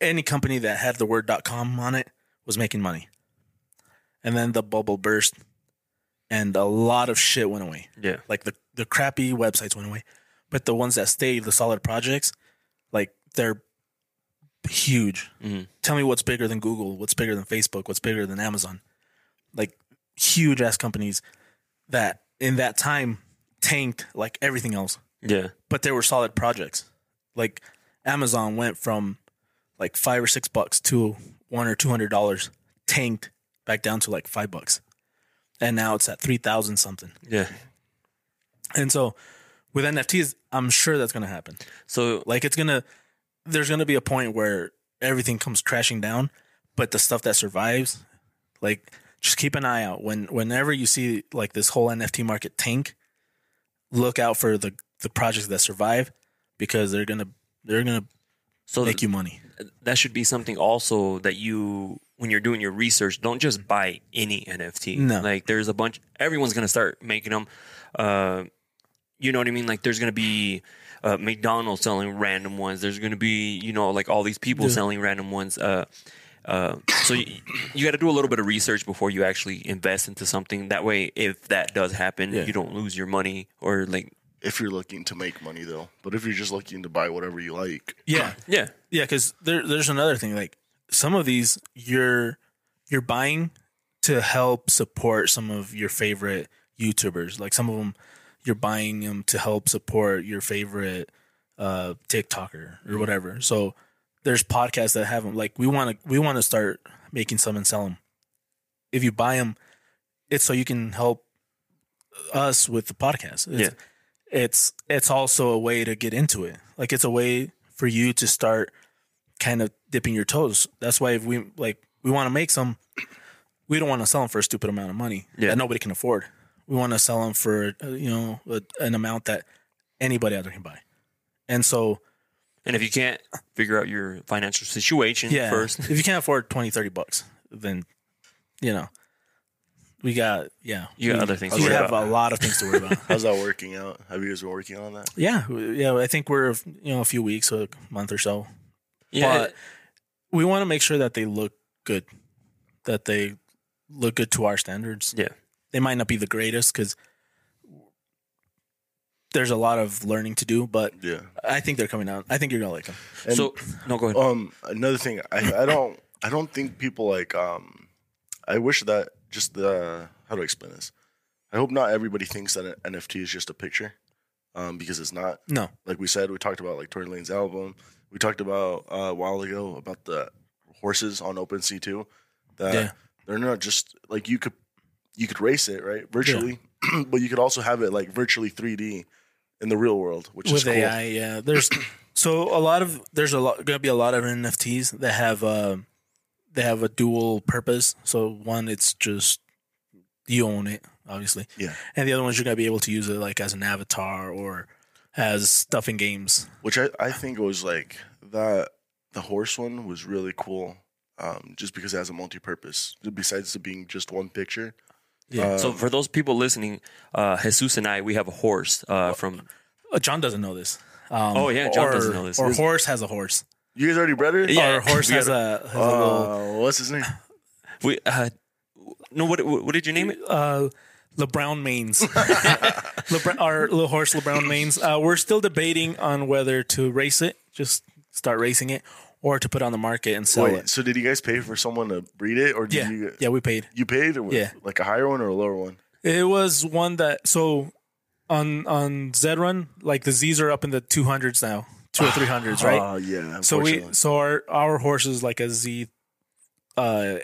Any company that had the word dot com on it was making money. And then the bubble burst and a lot of shit went away. yeah. Like the, the crappy websites went away. But the ones that stayed, the solid projects, like they're huge. Mm-hmm. Tell me what's bigger than Google, what's bigger than Facebook, what's bigger than Amazon. Like huge ass companies that in that time tanked like everything else. Yeah, But they were solid projects. Like Amazon went from like five or six bucks to one or two hundred dollars, tanked back down to like five bucks. And now it's at three thousand something. yeah. And so with NFTs, I'm sure that's gonna happen. So Like it's gonna there's gonna be a point where everything comes crashing down, but the stuff that survives, like just keep an eye out. When whenever you see like this whole NFT market tank, look out for the the projects that survive because they're gonna they're gonna so make you money. that should be something also that you when you're doing your research, don't just buy any NFT. No. like there's a bunch. Everyone's gonna start making them. Uh, you know what I mean? Like there's gonna be uh, McDonald's selling random ones. There's gonna be you know like all these people Yeah. selling random ones. Uh, uh, so you, you got to do a little bit of research before you actually invest into something. That way, if that does happen, Yeah. you don't lose your money or like If you're looking to make money, though, but if you're just looking to buy whatever you like, Yeah, yeah, yeah. Because there, there's another thing. Like some of these, you're you're buying to help support some of your favorite YouTubers. Like some of them, you're buying them to help support your favorite uh, TikToker or whatever. So there's podcasts that have them. Like we want to we want to start making some and sell them. If you buy them, it's so you can help us with the podcast. It's, Yeah. It's it's also a way to get into it. Like it's a way for you to start kind of dipping your toes. That's why if we like we want to make some, we don't want to sell them for a stupid amount of money Yeah. that nobody can afford. We want to sell them for uh, you know an amount that anybody out there can buy. And so And if you can't figure out your financial situation yeah, first, if you can't afford 20, 30 bucks, then you know we got yeah You got we, other things to We worry have about. a lot of things to worry about. [LAUGHS] how's that working out? Have you guys been working on that? yeah, yeah. I think we're you know a few weeks, a month or so. yeah, but we want to make sure that they look good, that they look good to our standards. yeah. They might not be the greatest because there's a lot of learning to do, but Yeah. I think they're coming out. I think you're gonna like them. And- so no, go ahead. Um, another thing, I, I don't, I don't think people like. Um, I wish that just the how do I explain this? I hope not everybody thinks that an NFT is just a picture, um, because it's not. No, Like we said, we talked about like Tory Lanez album. We talked about uh, a while ago about the horses on OpenSea too. That Yeah. they're not just like you could you could race it right virtually, [CLEARS THROAT] but you could also have it like virtually 3D in the real world, which is with cool. AI, yeah. There's [CLEARS THROAT] so a lot of there's a lot gonna be a lot of NFTs that have uh, they have a dual purpose. So one, it's just you own it, obviously. Yeah. And the other ones you're gonna be able to use it like as an avatar or as stuff in games. which I, I think was like that the horse one was really cool um, just because it has a multi-purpose besides it being just one picture Yeah. so for those people listening, uh, Jesus and I, we have a horse uh, from. Uh, John doesn't know this. Um, Oh, yeah, John or, doesn't know this. Or horse has a horse. You guys already bred it Yeah. Or horse we has a, has a little uh, what's his name [SIGHS] We uh, no, what what did you name it? uh, LeBrown mains. [LAUGHS] LeBron, our little horse LeBrown mains. Uh, we're still debating on whether to race it, just start racing it, or to put on the market and sell Wait, it. so did you guys pay for someone to breed it or did Yeah, you yeah, we paid. you paid or Yeah. like a higher one or a lower one It was one that so on on Zed Run, like the Z's are up in the two hundreds now, two or three hundreds, right? oh yeah So we so our our horse is like a Z uh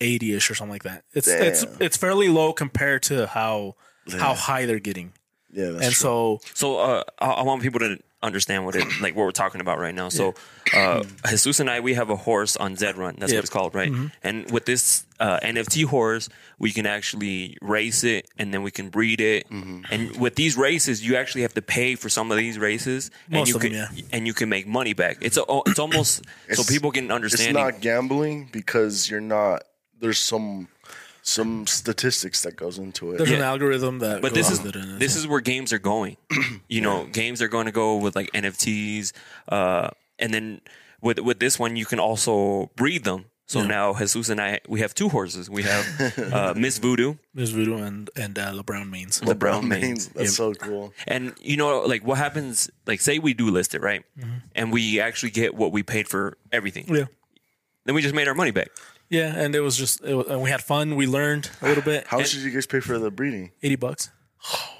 80ish or something like that. It's it's Damn. it's fairly low compared to how how high they're getting. yeah that's and true. so So uh, I, I want people to understand what it [CLEARS THROAT] like what we're talking about right now. So uh, Jesus and I, we have a horse on Zed Run. That's what it's called, right? And with this uh, NFT horse, we can actually race it, and then we can breed it. And with these races, you actually have to pay for some of these races, and Most you can them, yeah. and you can make money back. It's a, it's almost [CLEARS THROAT] so people can understand. it's not gambling because you're not there's some some statistics that goes into it there's an Yeah. algorithm that but goes this is it in this is where games are going. [CLEARS THROAT] you know, games are going to go with like NFTs, uh, and then with with this one, you can also breed them. So now Jesus and I, we have two horses. We have uh, [LAUGHS] Miss Voodoo, There's Voodoo and and uh, LeBron mains. the brown Mains, mains, that's so cool and you know, like what happens? Like, say we do list it right, and we actually get what we paid for everything. Yeah. Then we just made our money back. Yeah, and it was just it was, and we had fun. We learned a little bit. how much did you guys pay for the breeding Eighty bucks.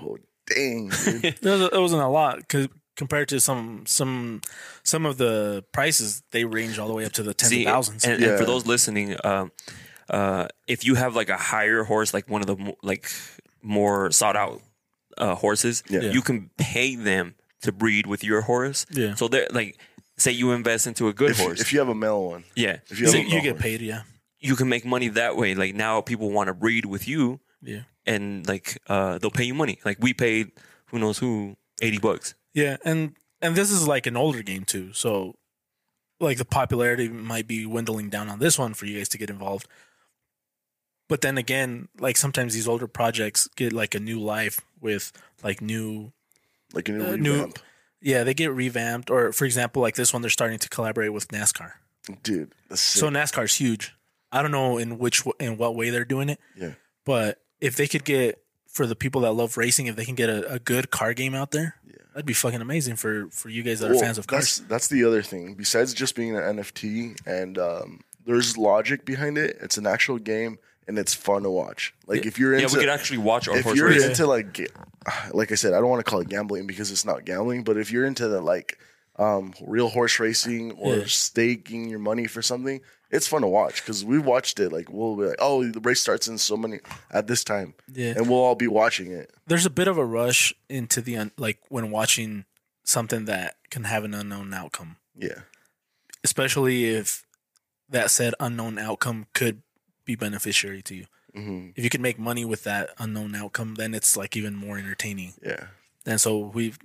oh dang dude. [LAUGHS] It, was, it wasn't a lot because compared to some some some of the prices, they range all the way up to the tens See, of thousands. And, and for those listening, um, uh, if you have like a higher horse, like one of the like more sought out uh, horses, Yeah. you can pay them to breed with your horse. Yeah. So they're like, say you invest into a good if, horse, if you have a male one yeah, if you So have a you get one. paid, yeah, you can make money that way. Like now, people want to read with you, yeah, and like uh, they'll pay you money. Like we paid who knows who eighty bucks. yeah. And and this is like an older game too. So like the popularity might be dwindling down on this one for you guys to get involved. But then again, like sometimes these older projects get like a new life with like new Like a new Uh, new- yeah, they get revamped or for example, like this one they're starting to collaborate with NASCAR. Dude, that's sick. So NASCAR's huge. I don't know in which in what way they're doing it, yeah. but if they could get for the people that love racing, if they can get a, a good car game out there, yeah. that'd be fucking amazing for for you guys that are fans of that's cars. that's the other thing. Besides just being an NFT and um, there's logic behind it. It's an actual game and it's fun to watch. Like if you're into, Yeah, into we could actually watch our if horse you're race. into like [SIGHS] like I said, I don't want to call it gambling because it's not gambling, but if you're into the like um, real horse racing or Yeah. staking your money for something, it's fun to watch because we watched it. Like we'll be like, oh, the race starts in so many at this time, Yeah. and we'll all be watching it. There's a bit of a rush into the un- like when watching something that can have an unknown outcome, Yeah, especially if that said unknown outcome could be beneficiary to you. hmm If you could make money with that unknown outcome, then it's like even more entertaining. yeah. And so we've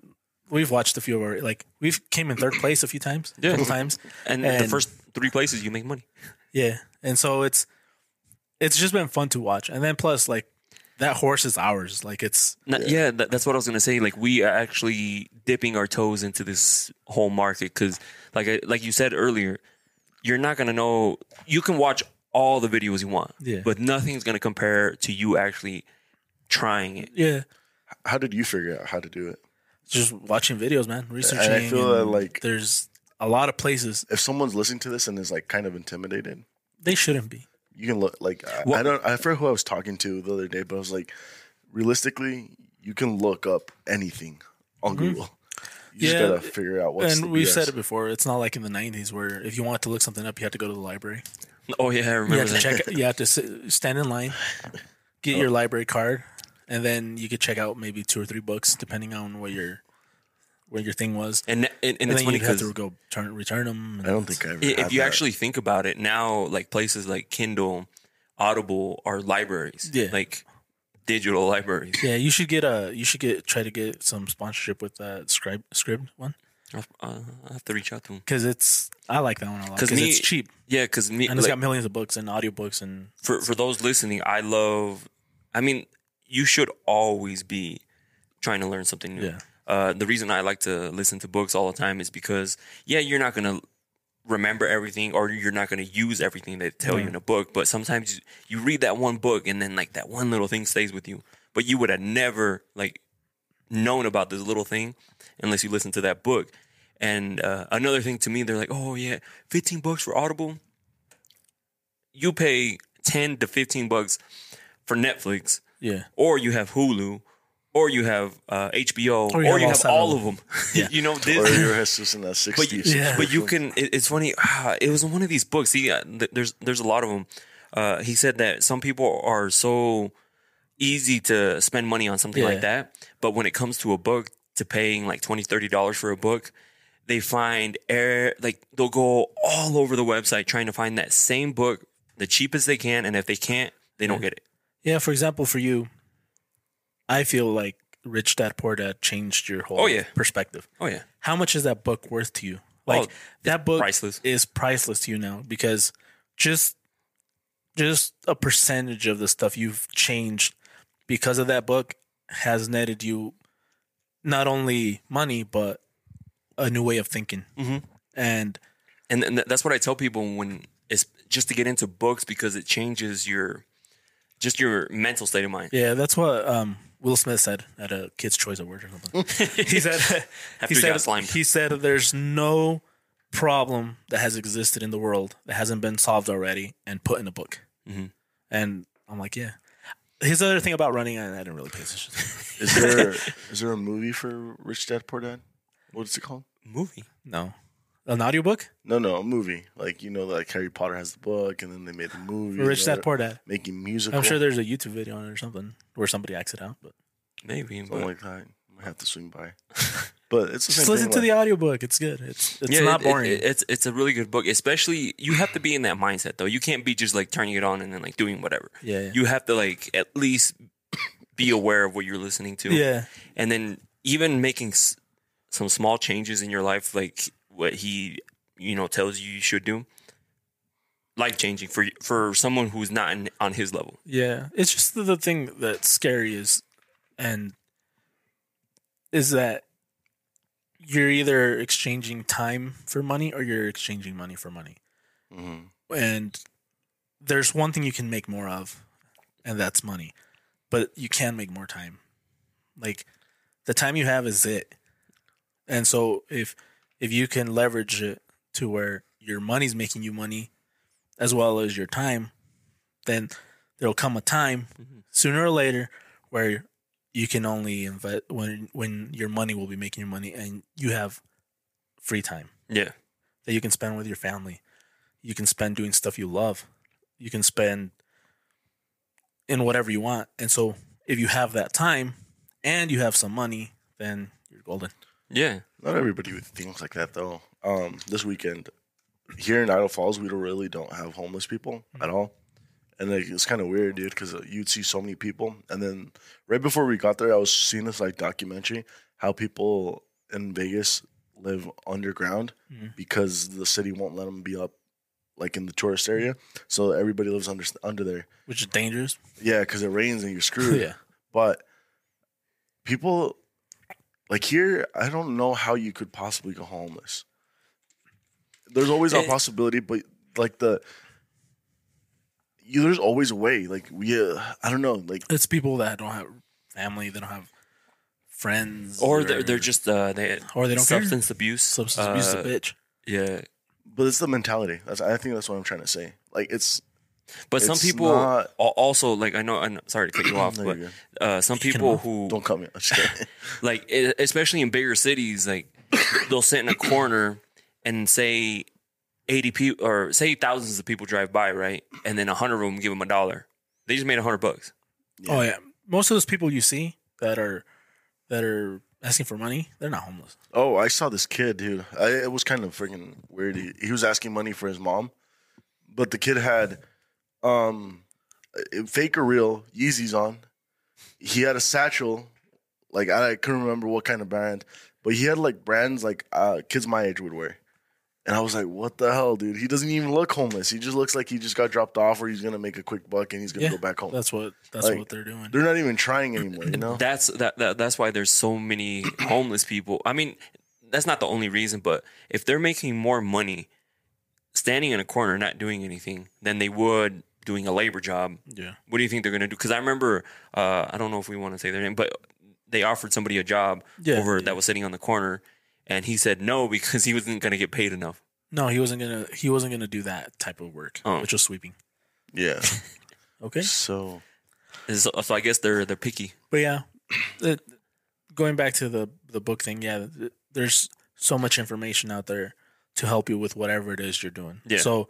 we've watched a few of our like we've came in third place a few times, Yeah. a couple times. and, the first three places you make money. Yeah, and so it's it's just been fun to watch, and then plus like that horse is ours. Like it's No, yeah, that, that's what I was gonna say. Like we are actually dipping our toes into this whole market because, like, I, like you said earlier, you're not gonna know. You can watch all the videos you want, Yeah. but nothing's gonna compare to you actually trying it. yeah, How did you figure out how to do it? just watching videos, man, researching. I feel that, like- there's a lot of places If someone's listening to this and is like kind of intimidated, they shouldn't be. you can look like I, Well- I don't I forget who I was talking to the other day, but I was like, realistically, you can look up anything on Google. You just Mm-hmm. Gotta figure out what's and the we've BS. said it before. It's not like in the '90s where if you wanted to look something up, you had to go to the library. Oh yeah, I You remember had to that. check. You have to [LAUGHS] sit, stand in line, get your library card, and then you could check out maybe two or three books depending on what your what your thing was. And and, and, And it's then funny you have because to go turn, return them. I don't think I ever. if had you that. actually think about it now, like places like Kindle, Audible are libraries. Yeah. like digital libraries. Yeah, you should get a. You should get try to get some sponsorship with that scribe scribd one I'll, uh, I'll have to reach out to them. because it's. I like that one a lot because it's cheap Yeah, because me and it's like, got millions of books and audiobooks and for for those listening, I love. I mean, you should always be trying to learn something new. Yeah. Uh, the reason I like to listen to books all the time is because yeah, you're not gonna remember everything or you're not gonna use everything they tell you in a book, but sometimes you read that one book and then like that one little thing stays with you, but you would have never like known about this little thing unless you listen to that book. And uh, another thing to me, they're like, oh yeah, fifteen bucks for Audible you pay 10 to 15 bucks for Netflix, yeah. or you have Hulu, or you have uh, HBO, Or or you you, have all have all of of them. [LAUGHS] Yeah. you know, or Disney. you're Jesus in that [LAUGHS] But, Yeah. but you can. It, it's funny. Ah, it was one of these books. See, uh, th- there's there's a lot of them. Uh, he said that some people are so easy to spend money on something Yeah. like that, but when it comes to a book, to paying like 20 30 dollars for a book, they find air like they'll go all over the website trying to find that same book the cheapest they can, and if they can't, they don't get it. Yeah, for example, for you, I feel like Rich Dad Poor Dad changed your whole Oh, yeah. perspective. Oh yeah, How much is that book worth to you? Like Oh, that book priceless. is priceless to you now because just just a percentage of the stuff you've changed because of that book has netted you not only money but a new way of thinking. Mhm. And and, and that's what I tell people when it's just to get into books because it changes your just your mental state of mind. Yeah, that's what um, Will Smith said at a Kids Choice Award or something. [LAUGHS] he said After he he said got slimed. he said there's no problem that has existed in the world that hasn't been solved already and put in a book. Mhm. And I'm like, yeah. His other thing about running, I, I didn't really pay attention. Is there [LAUGHS] is there a movie for Rich Dad Poor Dad? What's it called? Movie. no, an audiobook No, no, a movie. Like you know, like Harry Potter has the book, and then they made the movie. Rich They're Dad Poor Dad. Making music. I'm sure there's a YouTube video on it or something where somebody acts it out. But Maybe. something But like that. Might have to swing by. [LAUGHS] But it's the same just listen thing, to like- the audiobook. It's good. It's it's yeah, not it- boring. it- it's it's a really good book. Especially you have to be in that mindset though. You can't be just like turning it on and then like doing whatever. Yeah, yeah. You have to like at least be aware of what you're listening to. yeah. and then even making s- some small changes in your life, like what he you know tells you you should do. Life changing for for someone who's not in, on his level. Yeah, it's just the, the thing that's scary is, and is that you're either exchanging time for money or you're exchanging money for money, mm-hmm. and there's one thing you can make more of, and that's money, but you can make more time. Like the time you have is it, and so if if you can leverage it to where your money's making you money, as well as your time, then there'll come a time mm-hmm. sooner or later where you can only invest when when your money will be making your money and you have free time Yeah, that you can spend with your family. You can spend doing stuff you love. You can spend in whatever you want. And so if you have that time and you have some money, then you're golden. Yeah, Not everybody thinks like that though. Um, this weekend here in Idaho Falls, we really don't have homeless people hmm. at all, and like, it's kind of weird, dude, because uh, you'd see so many people, and then right before we got there, I was seeing this like documentary how people in Vegas live underground hmm. because the city won't let them be up like in the tourist area, so everybody lives under under there. Which is dangerous. Yeah, because it rains and you're [LAUGHS] screwed. Yeah. But people like here, I don't know how you could possibly go homeless. There's always a possibility, but like the you, there's always a way. Like we, uh, I don't know. Like It's people that don't have family, they don't have friends. or they're they're just uh, they Or they don't care. substance abuse. substance abuse is uh, a bitch. Yeah, but it's the mentality. That's I think that's what I'm trying to say. Like it's but some It's people not- al- also like I know. I'm sorry to cut you [CLEARS THROAT] off, No, but you're uh, some people who don't cut me. I'm just kidding. [LAUGHS] [LAUGHS] like e- especially in bigger cities like they'll sit in a corner and say 80 people or say thousands of people drive by right and then a 100 of them give them a dollar they just made a 100 bucks Oh yeah. Most of those people you see that are that are asking for money, they're not homeless. Oh, I saw this kid, dude. I, it was kind of freaking weird. He, he was asking money for his mom, but the kid had um uh, fake or real Yeezys on. He had a satchel, like I, I couldn't remember what kind of brand, but he had like brands like uh, kids my age would wear. And I was like, "What the hell, dude? He doesn't even look homeless. He just looks like he just got dropped off, or he's gonna make a quick buck and he's gonna Yeah, go back home. That's what that's Like, what they're doing. They're not even trying anymore, you know? [CLEARS THROAT] that's that, that that's why there's so many homeless people i mean that's not the only reason but if they're making more money standing in a corner not doing anything than they would doing a labor job Yeah. what do you think they're going to do because i remember uh, i don't know if we want to say their name but they offered somebody a job Yeah, over yeah. that was sitting on the corner and he said no because he wasn't going to get paid enough No, he wasn't gonna he wasn't gonna do that type of work, Oh. which was sweeping. yeah. [LAUGHS] Okay. So so, so i guess they're they're picky But yeah, it, going back to the the book thing, yeah, th- there's so much information out there to help you with whatever it is you're doing. Yeah. So,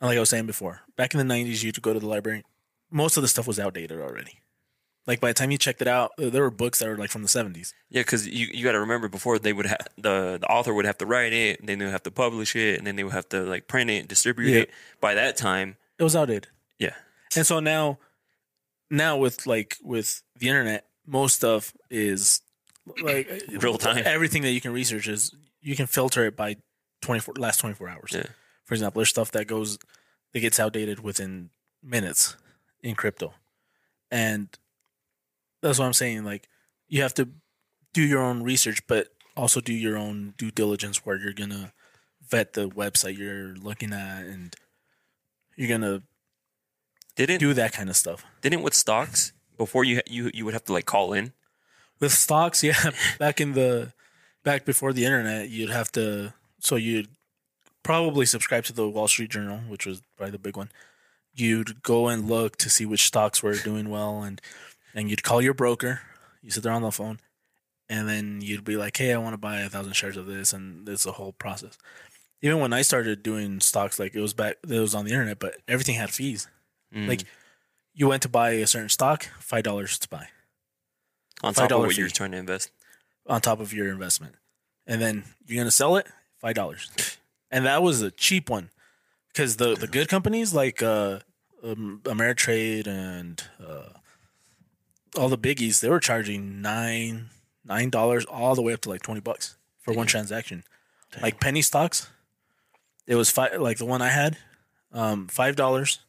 like I was saying before, back in the '90s, you'd go to the library. Most of the stuff was outdated already. Like by the time you checked it out, there were books that were like from the '70s. Yeah, because you, you got to remember before they would have the the author would have to write it, then they would have to publish it, and then they would have to like print it, distribute Yeah. it. By that time, It was outdated. yeah, And so now, now with like with the internet, most stuff is like Real time. Everything that you can research is you can filter it by twenty four last twenty four hours. Yeah. For example, there's stuff that goes that gets outdated within minutes in crypto, and that's what I'm saying. Like you have to do your own research, but also do your own due diligence where you're gonna vet the website you're looking at and you're gonna didn't do that kind of stuff. didn't with stocks before you you you would have to like call in. with stocks [LAUGHS] yeah back in the back before the internet you'd have to so you'd probably subscribe to the wall street journal which was probably the big one you'd go and look to see which stocks were doing well and and you'd call your broker you sit there on the phone and then you'd be like hey i want to buy a thousand shares of this and it's a whole process even when i started doing stocks like it was back it was on the internet but everything had fees Mm. like you went to buy a certain stock five dollars to buy on top of $5 what you're trying to invest. on top of your investment. And then you're gonna sell it five dollars, and that was a cheap one because the the good companies like uh, um, Ameritrade and uh, all the biggies they were charging nine nine dollars all the way up to like twenty bucks for one transaction. Like penny stocks it was five like the one I had, um, five dollars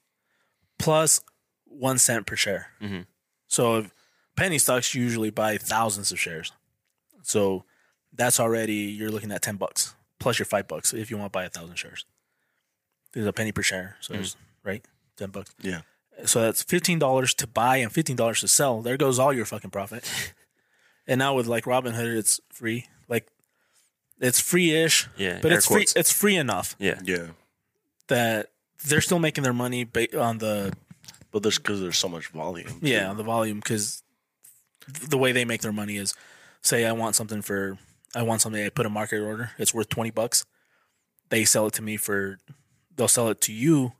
plus one cent per share. Mhm. So if penny stocks you usually buy thousands of shares. So that's already you're looking at ten bucks plus your five bucks if you want to buy a thousand shares. There's a penny per share, so there's mm. right ten bucks. Yeah. So that's fifteen dollars to buy and fifteen dollars to sell. There goes all your fucking profit. [LAUGHS] and now with like Robinhood, it's free. Like it's free-ish, Yeah, but air it's free. It's free enough Yeah. Yeah. that they're still making their money ba- on the But there's because there's so much volume. yeah on the volume because the way they make their money is say I want something for I want something I put a market order. It's worth twenty bucks. They sell it to me for they'll sell it to you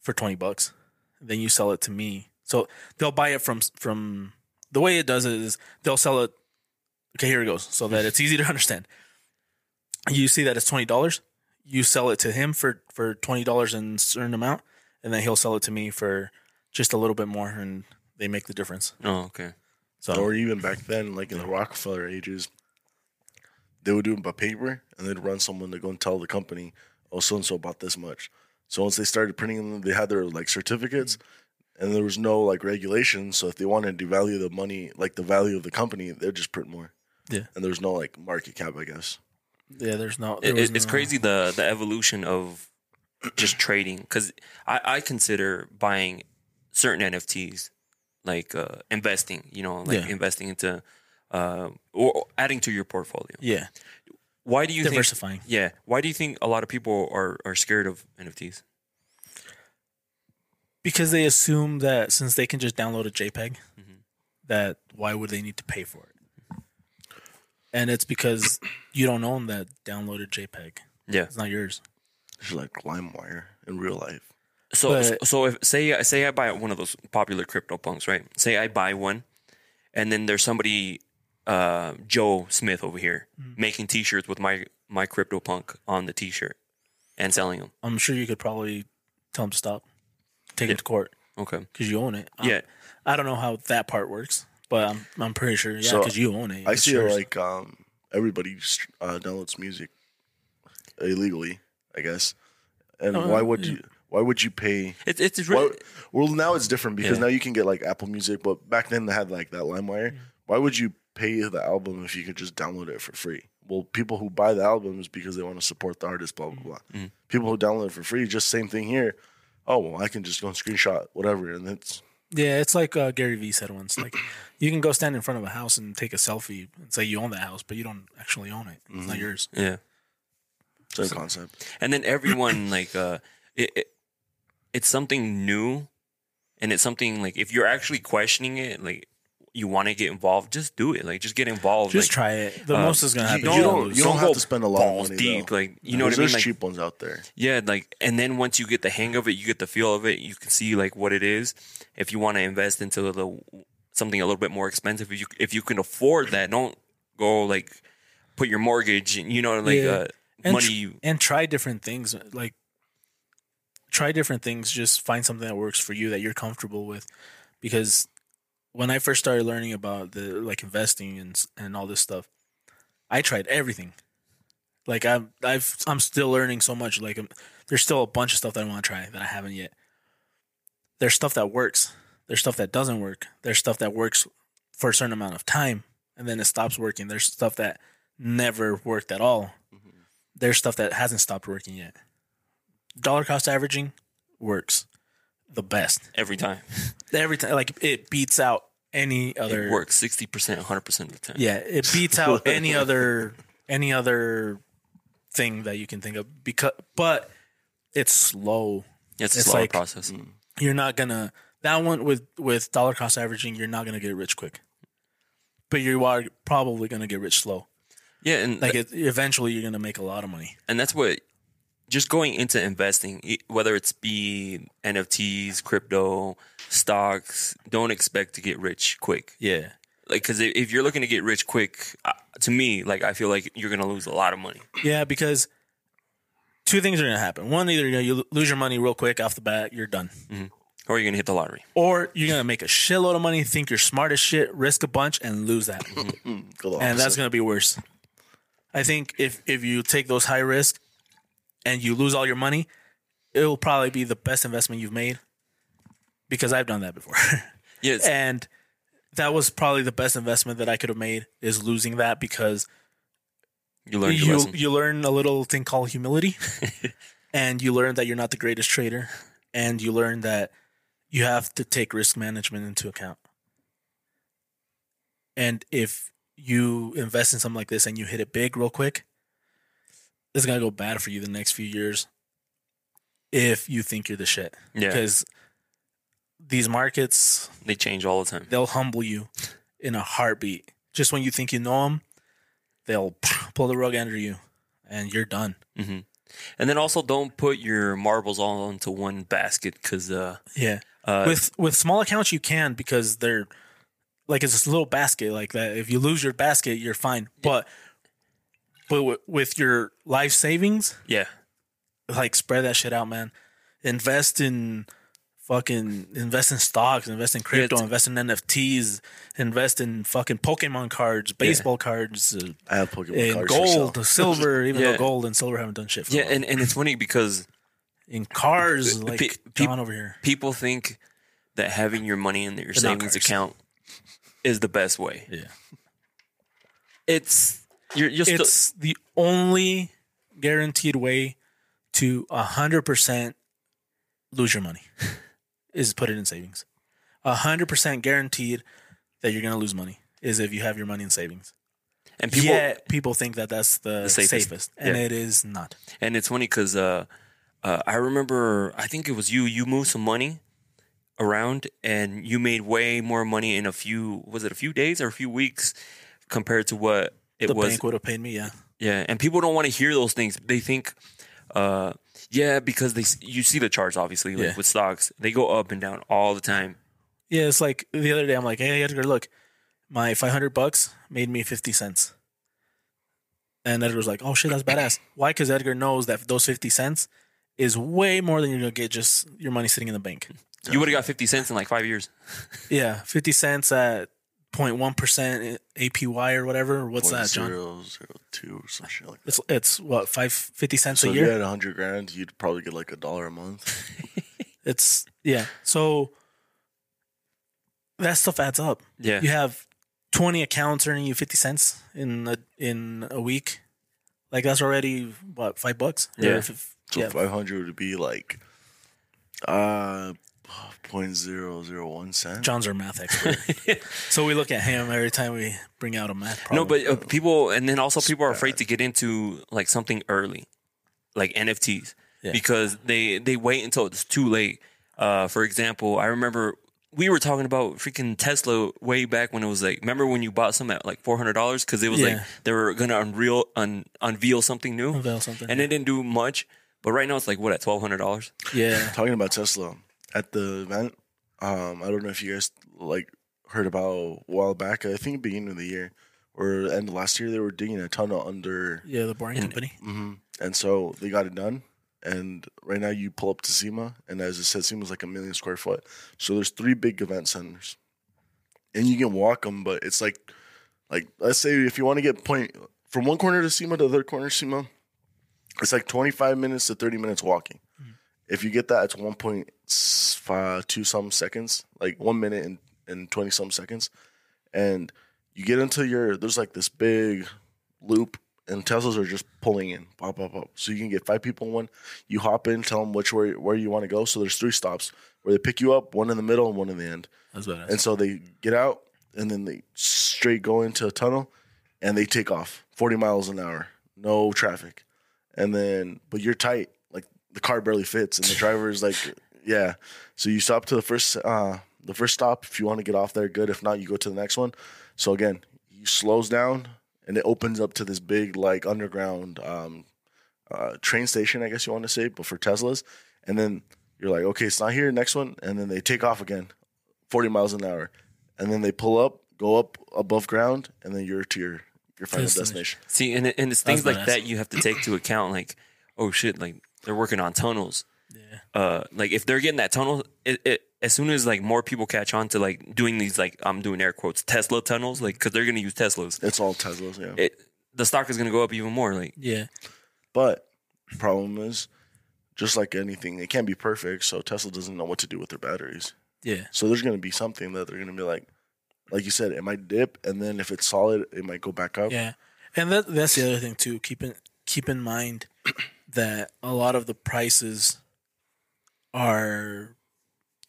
for twenty bucks. Then you sell it to me. So they'll buy it from from the way it does it is they'll sell it. Okay here it goes. So that it's easy to [LAUGHS] understand. You see that it's twenty dollars. You sell it to him for for twenty dollars in a certain amount and then he'll sell it to me for just a little bit more and they make the difference. Oh, okay. so Or even back then, like in the Rockefeller ages, they would do it by paper and they'd run someone to go and tell the company, oh, so and so bought this much. So once they started printing them, they had their like certificates and there was no like regulation. So if they wanted to devalue the money, like the value of the company, they'd just print more. Yeah. And there's no like market cap, I guess. yeah there's no there it- it's no- crazy the the evolution of just trading because I, I consider buying certain NFTs like uh, investing. You know, like Yeah. investing into uh, or adding to your portfolio. yeah Why do you think? diversifying Yeah. Why do you think a lot of people are are scared of NFTs? because they assume that since they can just download a JPEG, Mm-hmm. that why would they need to pay for it? And it's because you don't own that downloaded JPEG. Yeah. It's not yours. It's like LimeWire in real life. So But- so if say say I buy one of those popular CryptoPunks, right? Say I buy one, and then there's somebody, uh, Joe Smith over here Mm. making T-shirts with my my CryptoPunk on the T-shirt and selling them. I'm sure you could probably tell them to stop, take it to court Okay. because you own it. Um, Yeah. I don't know how that part works, but I'm I'm pretty sure. Yeah, So, because you own it. I It's see yours. like um, everybody uh, downloads music illegally, I guess. And Oh, why would you? Why would you pay? It's it's Why, really well, now it's different because Yeah. now you can get like Apple Music, but back then they had like that LimeWire. Why would you pay the album if you could just download it for free? Well, people who buy the albums because they want to support the artist, blah blah blah. Mm-hmm. People who download it for free, just same thing here. Oh well, I can just go and screenshot whatever, and it's Yeah, it's like uh, Gary Vee said once. Like, you can go stand in front of a house and take a selfie and say you own that house, but you don't actually own it. It's Mm-hmm. not yours. yeah. same concept. And then everyone [CLEARS THROAT] like uh, it, it it's something new, and it's something like if you're actually questioning it, like you want to get involved, just do it. Like just get involved. Just like, try it. The uh, most is gonna happen. you is you're don't- gonna lose. you don't have to spend a lot of money, deep. though. Like you know what I mean? There's Like cheap ones out there. Yeah, like and then once you get the hang of it, you get the feel of it, you can see like what it is. If you want to invest into the something a little bit more expensive, if you if you can afford that, don't go like put your mortgage and you know like Yeah. uh, and money. tr- you, and try different things. Like try different things. Just find something that works for you that you're comfortable with. Because when I first started learning about the like investing and and all this stuff, I tried everything. Like I'm I've I'm still learning so much. Like i there's still a bunch of stuff that I want to try that I haven't yet. There's stuff that works. There's stuff that doesn't work. There's stuff that works for a certain amount of time and then it stops working. There's stuff that never worked at all mm-hmm. there's stuff that hasn't stopped working yet. Dollar cost averaging works the best every time [LAUGHS] every time. Like it beats out any other. it works sixty percent, hundred percent of the time. Yeah, it beats out [LAUGHS] any other any other thing that you can think of. Because, but it's slow. it's a It's slower like- process. Mm, you're not gonna that one with with dollar cost averaging. You're not gonna get rich quick, but you are probably gonna get rich slow. Yeah, and Like it, eventually, you're gonna make a lot of money. and that's what just going into investing whether it's be nfts crypto stocks don't expect to get rich quick Yeah. like because if you're looking to get rich quick uh, to me like i feel like you're gonna lose a lot of money Yeah, because two things are going to happen. One, either you, know, you lose your money real quick off the bat, you're done. or you're gonna hit the lottery Or you're going to make a shitload of money, think you're smart as shit, risk a bunch, and lose that. [LAUGHS] Go the and that's going to be worse. I think if if you take those high risk, and you lose all your money, it will probably be the best investment you've made because I've done that before. [LAUGHS] Yes. and that was probably the best investment that I could have made is losing that because you your you you learn a little thing called humility, [LAUGHS] [LAUGHS] and you learn that you're not the greatest trader, and you learn that you have to take risk management into account. And if you invest in something like this and you hit it big real quick, it's gonna go bad for you the next few years. If you think you're the shit, Yeah. because these markets They change all the time. they'll humble you in a heartbeat. Just when you think you know them, they'll [SNIFFS] pull the rug under you, and you're done. And then also don't put your marbles all into one basket because uh, Yeah. uh, with with small accounts, you can because they're like it's a little basket like that. If you lose your basket, you're fine. But but wi- with your life savings, yeah, like spread that shit out, man. Invest in fucking invest in stocks, invest in crypto, it's- invest in NFTs, invest in fucking Pokemon cards, baseball cards, uh, I have Pokemon cards gold, silver. [LAUGHS] Even Yeah. though gold and silver haven't done shit. For yeah, and, and it's funny because in cars, like pe- John over here. people think that having your money in your not savings account is the best way. Yeah. It's you're you're still it's the only guaranteed way to hundred percent lose your money [LAUGHS] is put it in savings. hundred percent guaranteed that you're gonna lose money is if you have your money in savings. and people Yet people think that that's the, safest. safest, and Yeah. it is not. And it's funny because uh, uh, I remember, I think it was you. You moved some money around, and you made way more money in a few. Was it a few days or a few weeks compared to what it The was? bank would have paid me. Yeah, Yeah, and people don't want to hear those things. They think, uh, yeah, because they you see the charts obviously like Yeah. with stocks, they go up and down all the time. yeah. It's like the other day. I'm like, hey Edgar, look, my 500 bucks made me 50 cents. And Edgar was like, oh shit, that's badass. Why? Because Edgar knows that those 50 cents is way more than you're gonna get just your money sitting in the bank. You would have got fifty cents in like five years. Yeah, 50 cents at 0.1 percent APY or whatever. What's that, John? Zero, zero, two or some shit like that. It's it's what five fifty cents So a if you year. had a hundred grand, you'd probably get like a dollar a month. [LAUGHS] It's yeah. So that stuff adds up. Yeah, You have 20 accounts earning you 50 cents in a, in a week. Like that's already what five bucks. Or Yeah. if- So yeah. five hundred would be like uh point zero zero one cent. John's our math expert. [LAUGHS] so we look at him every time we bring out a math problem. no, but uh, people, and then also people are afraid to get into like something early, like NFTs, Yeah. because they they wait until it's too late. Uh, for example, I remember we were talking about freaking Tesla way back when it was like, remember when you bought some at like four hundred dollars because it was like they were gonna unreal un, unveil something new, Unveil something, and it didn't do much. But right now it's like what at twelve hundred dollars. yeah. Talking about Tesla at the event, um, I don't know if you guys like heard about a while back. I think beginning of the year or end of last year, they were digging a tunnel under, Yeah, the boring company. hmm and so they got it done. And right now, you pull up to SEMA, and as it said, SEMA's like a million square foot. So there's three big event centers, and you can walk them, but it's like, like let's say if you want to get point from one corner to SEMA to the other corner SEMA, it's like 25 minutes to 30 minutes walking. If you get that, it's 1.2 some seconds, like one minute and, and 20 some seconds. And you get into your, there's like this big loop, and Teslas are just pulling in, pop, pop, pop. So you can get five people in one. You hop in, tell them which way, where you want to go. So there's three stops where they pick you up, one in the middle and one in the end. That's badass. And so they get out and then they straight go into a tunnel and they take off 40 miles an hour, no traffic. And then, but you're tight, like the car barely fits, and the [LAUGHS] driver is like, yeah. So you stop to the first, uh, the first stop. If you want to get off there, good. If not, you go to the next one. So again, he slows down and it opens up to this big, like underground um, uh, train station, I guess you want to say, but for Teslas. And then you're like, okay, it's not here. Next one, and then they take off again, 40 miles an hour, and then they pull up, go up above ground, and then you're to your your final Destination. destination. See, and and it's things like badass. that you have to take to account. Like, oh shit, like they're working on tunnels. Yeah. Uh, like if they're getting that tunnel, it, it as soon as like more people catch on to like doing these like I'm doing air quotes Tesla tunnels, like because they're gonna use Teslas, It's all Teslas, yeah. it the stock is gonna go up even more. Like, Yeah. But problem is, just like anything, it can't be perfect. So Tesla doesn't know what to do with their batteries. Yeah. So there's going to be something that they're going to be like, like you said, it might dip, and then if it's solid, it might go back up. Yeah, and that that's the other thing too. Keep in keep in mind that a lot of the prices are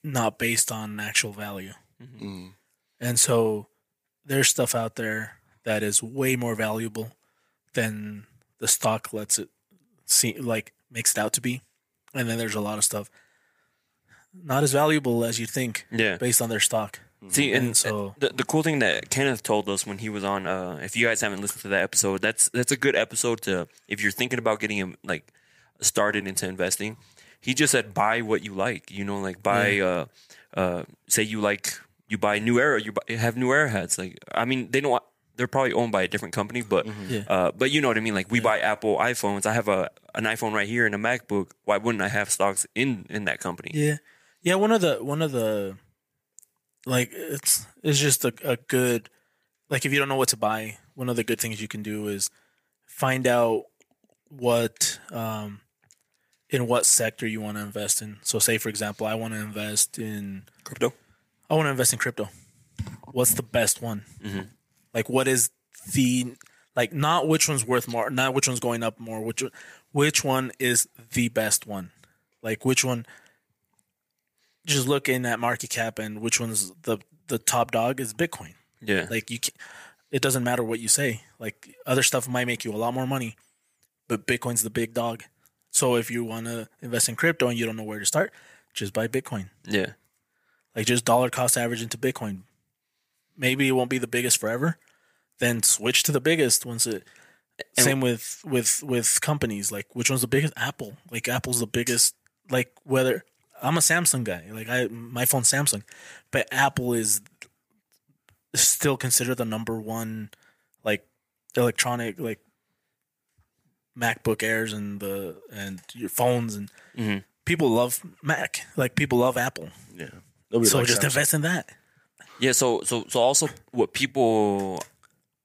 not based on actual value, Mm. and so there's stuff out there that is way more valuable than the stock lets it see like makes it out to be, and then there's a lot of stuff not as valuable as you think Yeah. based on their stock. See, and so- the the cool thing that Kenneth told us when he was on, uh, if you guys haven't listened to that episode, that's that's a good episode to if you're thinking about getting him like started into investing. He just said buy what you like, you know, like buy. Uh, uh, say you like you buy New Era, you buy, have New Era hats. Like, I mean, they don't. They're probably owned by a different company, but Yeah. uh, but you know what I mean. Like we buy Apple iPhones. I have a an iPhone right here and a MacBook. Why wouldn't I have stocks in in that company? Yeah, yeah. One of the one of the like it's it's just a, a good like if you don't know what to buy, one of the good things you can do is find out what um in what sector you want to invest in. So, say for example, I want to invest in Crypto. I want to invest in crypto. What's the best one? Mm-hmm. Like, what is the like not which one's worth more, not which one's going up more, which one- which one is the best one? Like, which one? Just looking at market cap and which one's the the top dog is Bitcoin. Yeah. Like you, can, it doesn't matter what you say. Like other stuff might make you a lot more money, but Bitcoin's the big dog. So if you want to invest in crypto and you don't know where to start, just buy Bitcoin yeah. like just dollar cost average into Bitcoin. Maybe it won't be the biggest forever. Then switch to the biggest once it. same with with with companies. Like which one's the biggest? Apple. Like Apple's the biggest. Like whether I'm a Samsung guy. Like I my phone's Samsung, but Apple is still considered the number one like electronic like MacBook Airs and the and your phones and Mhm. people love Mac. Like people love Apple. Yeah. Nobody So just Samsung. invest in that. Yeah, so so so also what people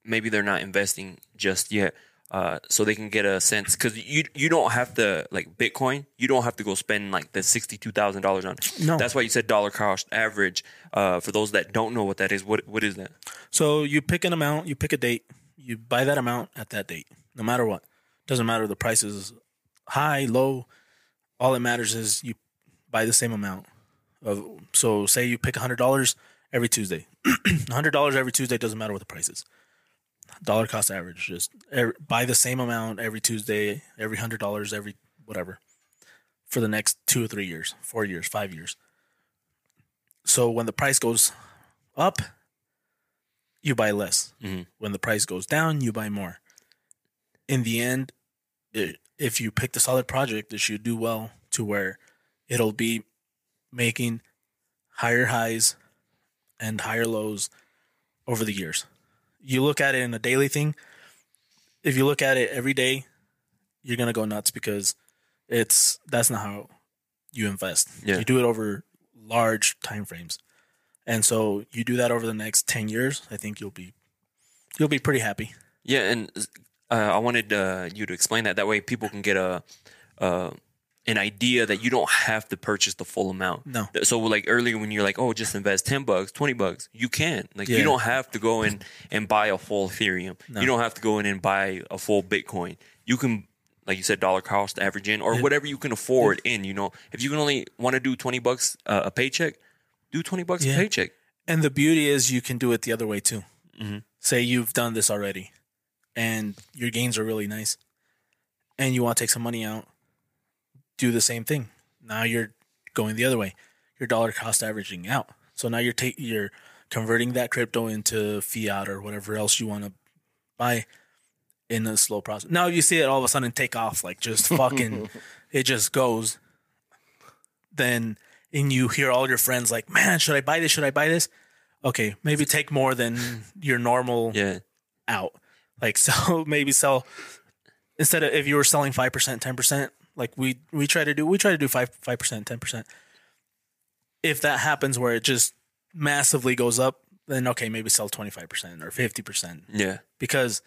maybe they're not investing just yet, uh, so they can get a sense because you you don't have to like Bitcoin, you don't have to go spend like the sixty two thousand dollars on. it. No. that's why you said dollar cost average. Uh, for those that don't know what that is, what what is that? So you pick an amount, you pick a date, you buy that amount at that date, no matter what. Doesn't matter the price is high, low. All that matters is you buy the same amount. Of so say you pick hundred dollars every Tuesday. [CLEARS THROAT] hundred dollars every Tuesday doesn't matter what the price is. Dollar cost average, just every, buy the same amount every Tuesday, every hundred dollars, every whatever, for the next two or three years, four years, five years. So when the price goes up, you buy less. Mhm. When the price goes down, you buy more. In the end, it, if you pick the solid project, it should do well to where it'll be making higher highs and higher lows over the years. You look at it in a daily thing. If you look at it every day, you're gonna go nuts because it's that's not how you invest. Yeah. You do it over large time frames. And so you do that over the next 10 years, I think you'll be you'll be pretty happy. Yeah, and uh, I wanted uh, you to explain that. That way, people can get a uh, an idea that you don't have to purchase the full amount. No. So, like earlier, when you're like, "Oh, just invest ten bucks, twenty bucks," you can. Like, Yeah. you don't have to go in and buy a full Ethereum. No. You don't have to go in and buy a full Bitcoin. You can, like you said, dollar cost average in, or whatever you can afford in. You know, if you can only want to do twenty bucks uh, a paycheck, do twenty bucks Yeah. a paycheck. And the beauty is you can do it the other way too. Mhm. Say you've done this already and your gains are really nice and you want to take some money out, do the same thing. Now you're going the other way. You're dollar cost averaging out. So now you're taking you're converting that crypto into fiat or whatever else you want to buy in a slow process. Now you see it all of a sudden take off like just [LAUGHS] fucking it just goes then and you hear all your friends like, "Man, should I buy this? Should I buy this?" Okay, maybe take more than your normal Yeah. out. Like [LAUGHS] so maybe sell instead of if you were selling 5%, 10%, like we we try to do we try to do 5 5%, 10%. If that happens where it just massively goes up, then okay, maybe sell 25% or 50% Yeah. because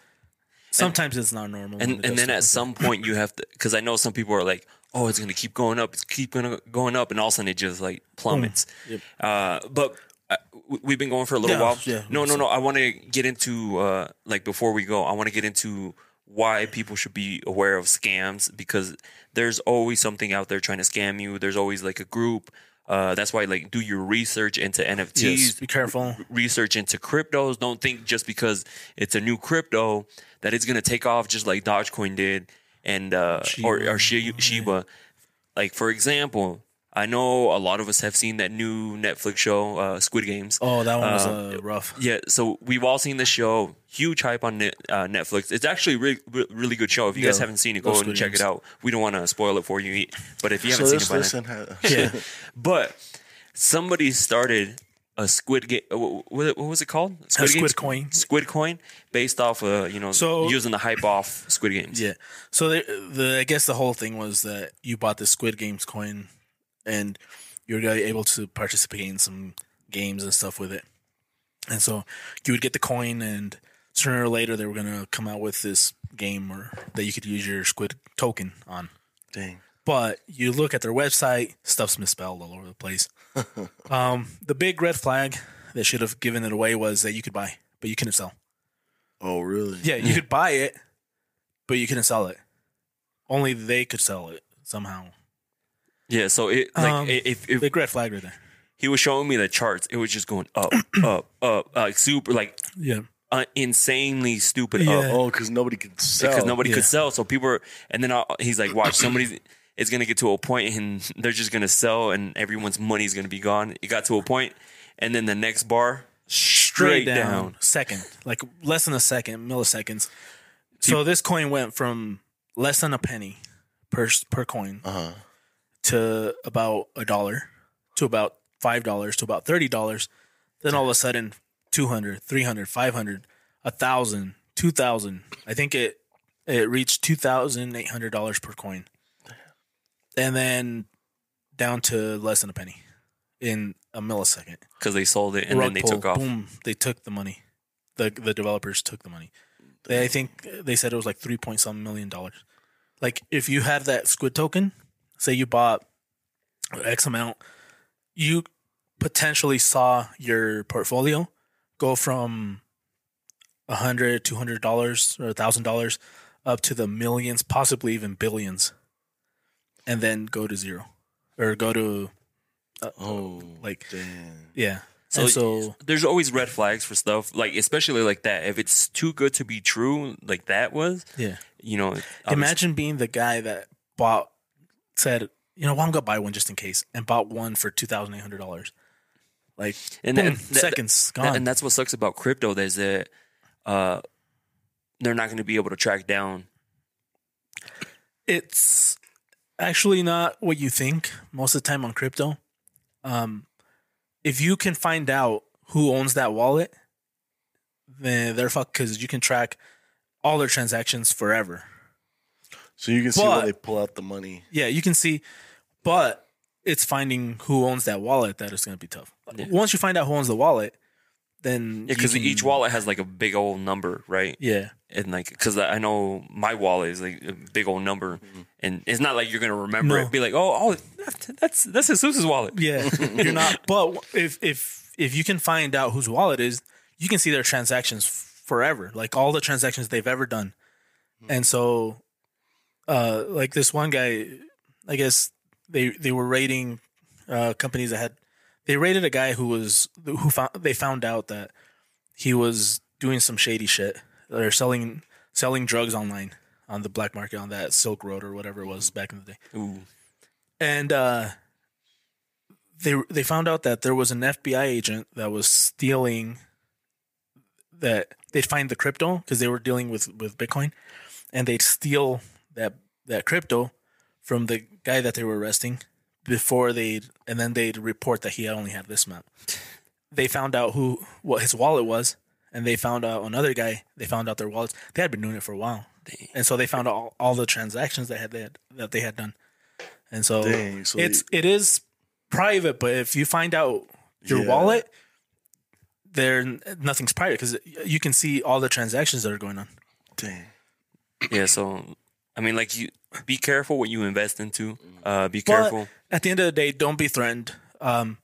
Sometimes it's not normal. and and then at some point you have to because I know some people are like, oh, it's gonna keep going up, it's keep gonna going up, and all of a sudden it just like plummets. Uh, but we- we've been going for a little Yeah, while. yeah, no, no, no. I want to get into uh, like before we go, I want to get into why people should be aware of scams because there's always something out there trying to scam you. There's always like a group. Uh, that's why like do your research into NFTs Yes, be careful. research into cryptos. Don't think just because it's a new crypto that it's gonna take off just like Dogecoin did and uh, or or Shi- Shiba. Like for example, I know a lot of us have seen that new Netflix show, uh, Squid Games. Oh, that one was uh, rough. Yeah, so we've all seen the show. Huge hype on Net, uh, Netflix. It's actually a really, really good show. If you guys haven't seen it, go and check Games. it out. We don't want to spoil it for you, but if you haven't this seen it by then, Yeah. [LAUGHS] [LAUGHS] but somebody started a Squid Game. What, what was it called? Squid Games? Coin. Squid Coin, based off uh, you know So- using the hype off Squid Games. Yeah. So the, the I guess the whole thing was that you bought the Squid Games coin, and you were able to participate in some games and stuff with it. And so you would get the coin, and sooner or later they were gonna come out with this game or that you could use your Squid token on. Dang. But you look at their website, stuff's misspelled all over the place. [LAUGHS] um, the big red flag that should have given it away was that you could buy, but you couldn't sell. Oh, really? Yeah, you could buy it, but you couldn't sell it. Only they could sell it somehow. Yeah, so it like Um, if, if Big red flag right there. he was showing me the charts, it was just going up, [CLEARS THROAT] up, up, like super, like Yeah. uh, insanely stupid Yeah. up Oh, because nobody could sell. because nobody Yeah. could sell. So people, were, and then uh, he's like, "Watch, somebody is gonna get to a point and [LAUGHS] they're just gonna sell, and everyone's money is gonna be gone." It got to a point, and then the next bar straight, down. Second. Like less than a second, milliseconds. So this coin went from less than a penny per per coin Uh-huh. To about a dollar to about five dollars to about thirty dollars. Then all of a sudden 200, 300, 500, a thousand, two thousand. I think it it reached two thousand eight hundred dollars per coin, and then down to less than a penny in a millisecond. because they sold it and Rug then they pull, took off. Boom! They took the money. the The developers took the money. They, I think they said it was like three point some million dollars. Like if you have that squid token, say you bought X amount, you potentially saw your portfolio go from a hundred, two hundred dollars or a thousand dollars up to the millions, possibly even billions, and then go to zero or go to uh, Oh, like damn. yeah. So, so there's always red flags for stuff like especially like that. If it's too good to be true, like that was, yeah. you know, obviously- Imagine being the guy that bought said, you know, well, I'm gonna buy one just in case, and bought one for two thousand eight hundred dollars. Like and boom, that- that- seconds that- gone. and that's what sucks about crypto. There's that uh, they're not going to be able to track down. it's actually not what you think most of the time on crypto. Um, if you can find out who owns that wallet, then they're fucked because you can track all their transactions forever. So you can see But- when they pull out the money. Yeah, you can see, but it's finding who owns that wallet that is going to be tough. Yeah. Once you find out who owns the wallet, then Yeah, because each wallet has like a big old number, right? Yeah, And like, because I know my wallet is like a big old number, mm-hmm. and it's not like you're gonna remember No. it. Be like, oh, oh, that's that's Jesus' wallet. yeah, [LAUGHS] you're not. But if if if you can find out whose wallet is, you can see their transactions forever, like all the transactions they've ever done. Hmm. And so, uh, like this one guy, I guess they they were rating uh, companies that had they rated a guy who was who found they found out that he was doing some shady shit. Or selling selling drugs online on the black market on that Silk Road or whatever it was back in the day. Ooh, and uh, they they found out that there was an FBI agent that was stealing that they'd find the crypto because they were dealing with with Bitcoin, and they'd steal that that crypto from the guy that they were arresting before they and then they'd report that he only had this amount. They found out who what his wallet was, and they found out another guy. They found out their wallets. They had been doing it for a while, and so they found out all, all the transactions that had they had, that they had done. And so Dang, so it's it is private, but if you find out your Yeah. wallet, there nothing's private because you can see all the transactions that are going on. Dang. Yeah, so I mean, like you be careful what you invest into. Uh, be But careful. at the end of the day, don't be threatened. Um,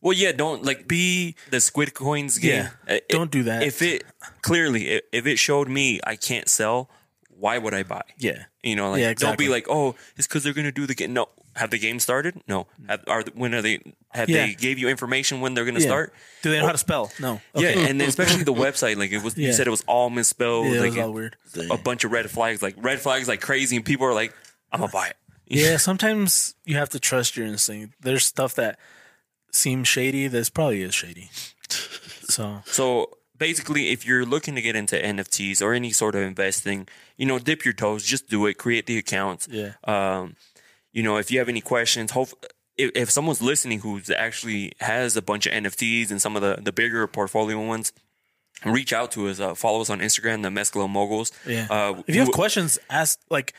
Well, yeah, don't like be the Squid Coins game. Yeah, Uh, don't do that. If it clearly, if it showed me I can't sell, why would I buy? yeah. You know, like Yeah, don't be like, oh, it's because they're gonna do the game. No, have the game started? No, have, are when are they? Have Yeah. they gave you information when they're gonna Yeah. start? Do they know how to spell? No. Yeah, and then especially the [LAUGHS] website, like it was. You said it was all misspelled. Yeah, it like was all weird. A bunch of red flags, like red flags, like crazy, and people are like, "I'm gonna buy it." [LAUGHS] Yeah, sometimes you have to trust your instinct. There's stuff that seems shady that's probably is shady. [LAUGHS] So So basically, if you're looking to get into NFTs or any sort of investing, you know, dip your toes, just do it, create the accounts. Yeah. Um, you know, if you have any questions, hope if, if someone's listening who's actually has a bunch of NFTs and some of the the bigger portfolio ones, reach out to us. Uh, follow us on Instagram, the Mescalo Moguls. yeah, Uh, if you have questions, ask like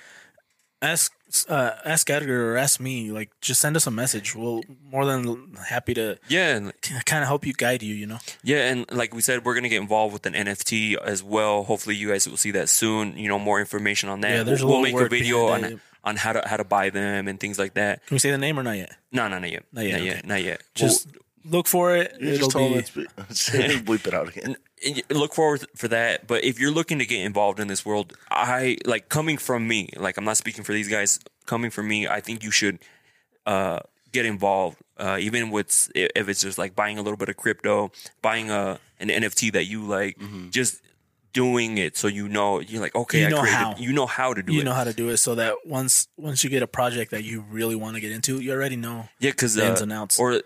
ask uh, ask Edgar or ask me. Like just send us a message. We'll more than happy to yeah, and- kind of help you guide you. You know. Yeah, and like we said, we're gonna get involved with an NFT as well. Hopefully, you guys will see that soon. You know, more information on that. Yeah, there's a we'll, we'll make a video on that. On how to how to buy them and things like that. Can we say the name or not yet? No, no, not yet. Not yet, Not okay. yet. Not yet. Just look for it. You It'll just told be. him it's [LAUGHS] bleep it out again. Look forward for that. But if you're looking to get involved in this world, I like coming from me. Like I'm not speaking for these guys. Coming from me, I think you should uh, get involved, uh, even with if it's just like buying a little bit of crypto, buying a an NFT that you like, just doing it so you know you're like okay, You I know created. how. You know how to do you it. You know how to do it so that once once you get a project that you really want to get into, you already know. Yeah, because uh, and outs. Or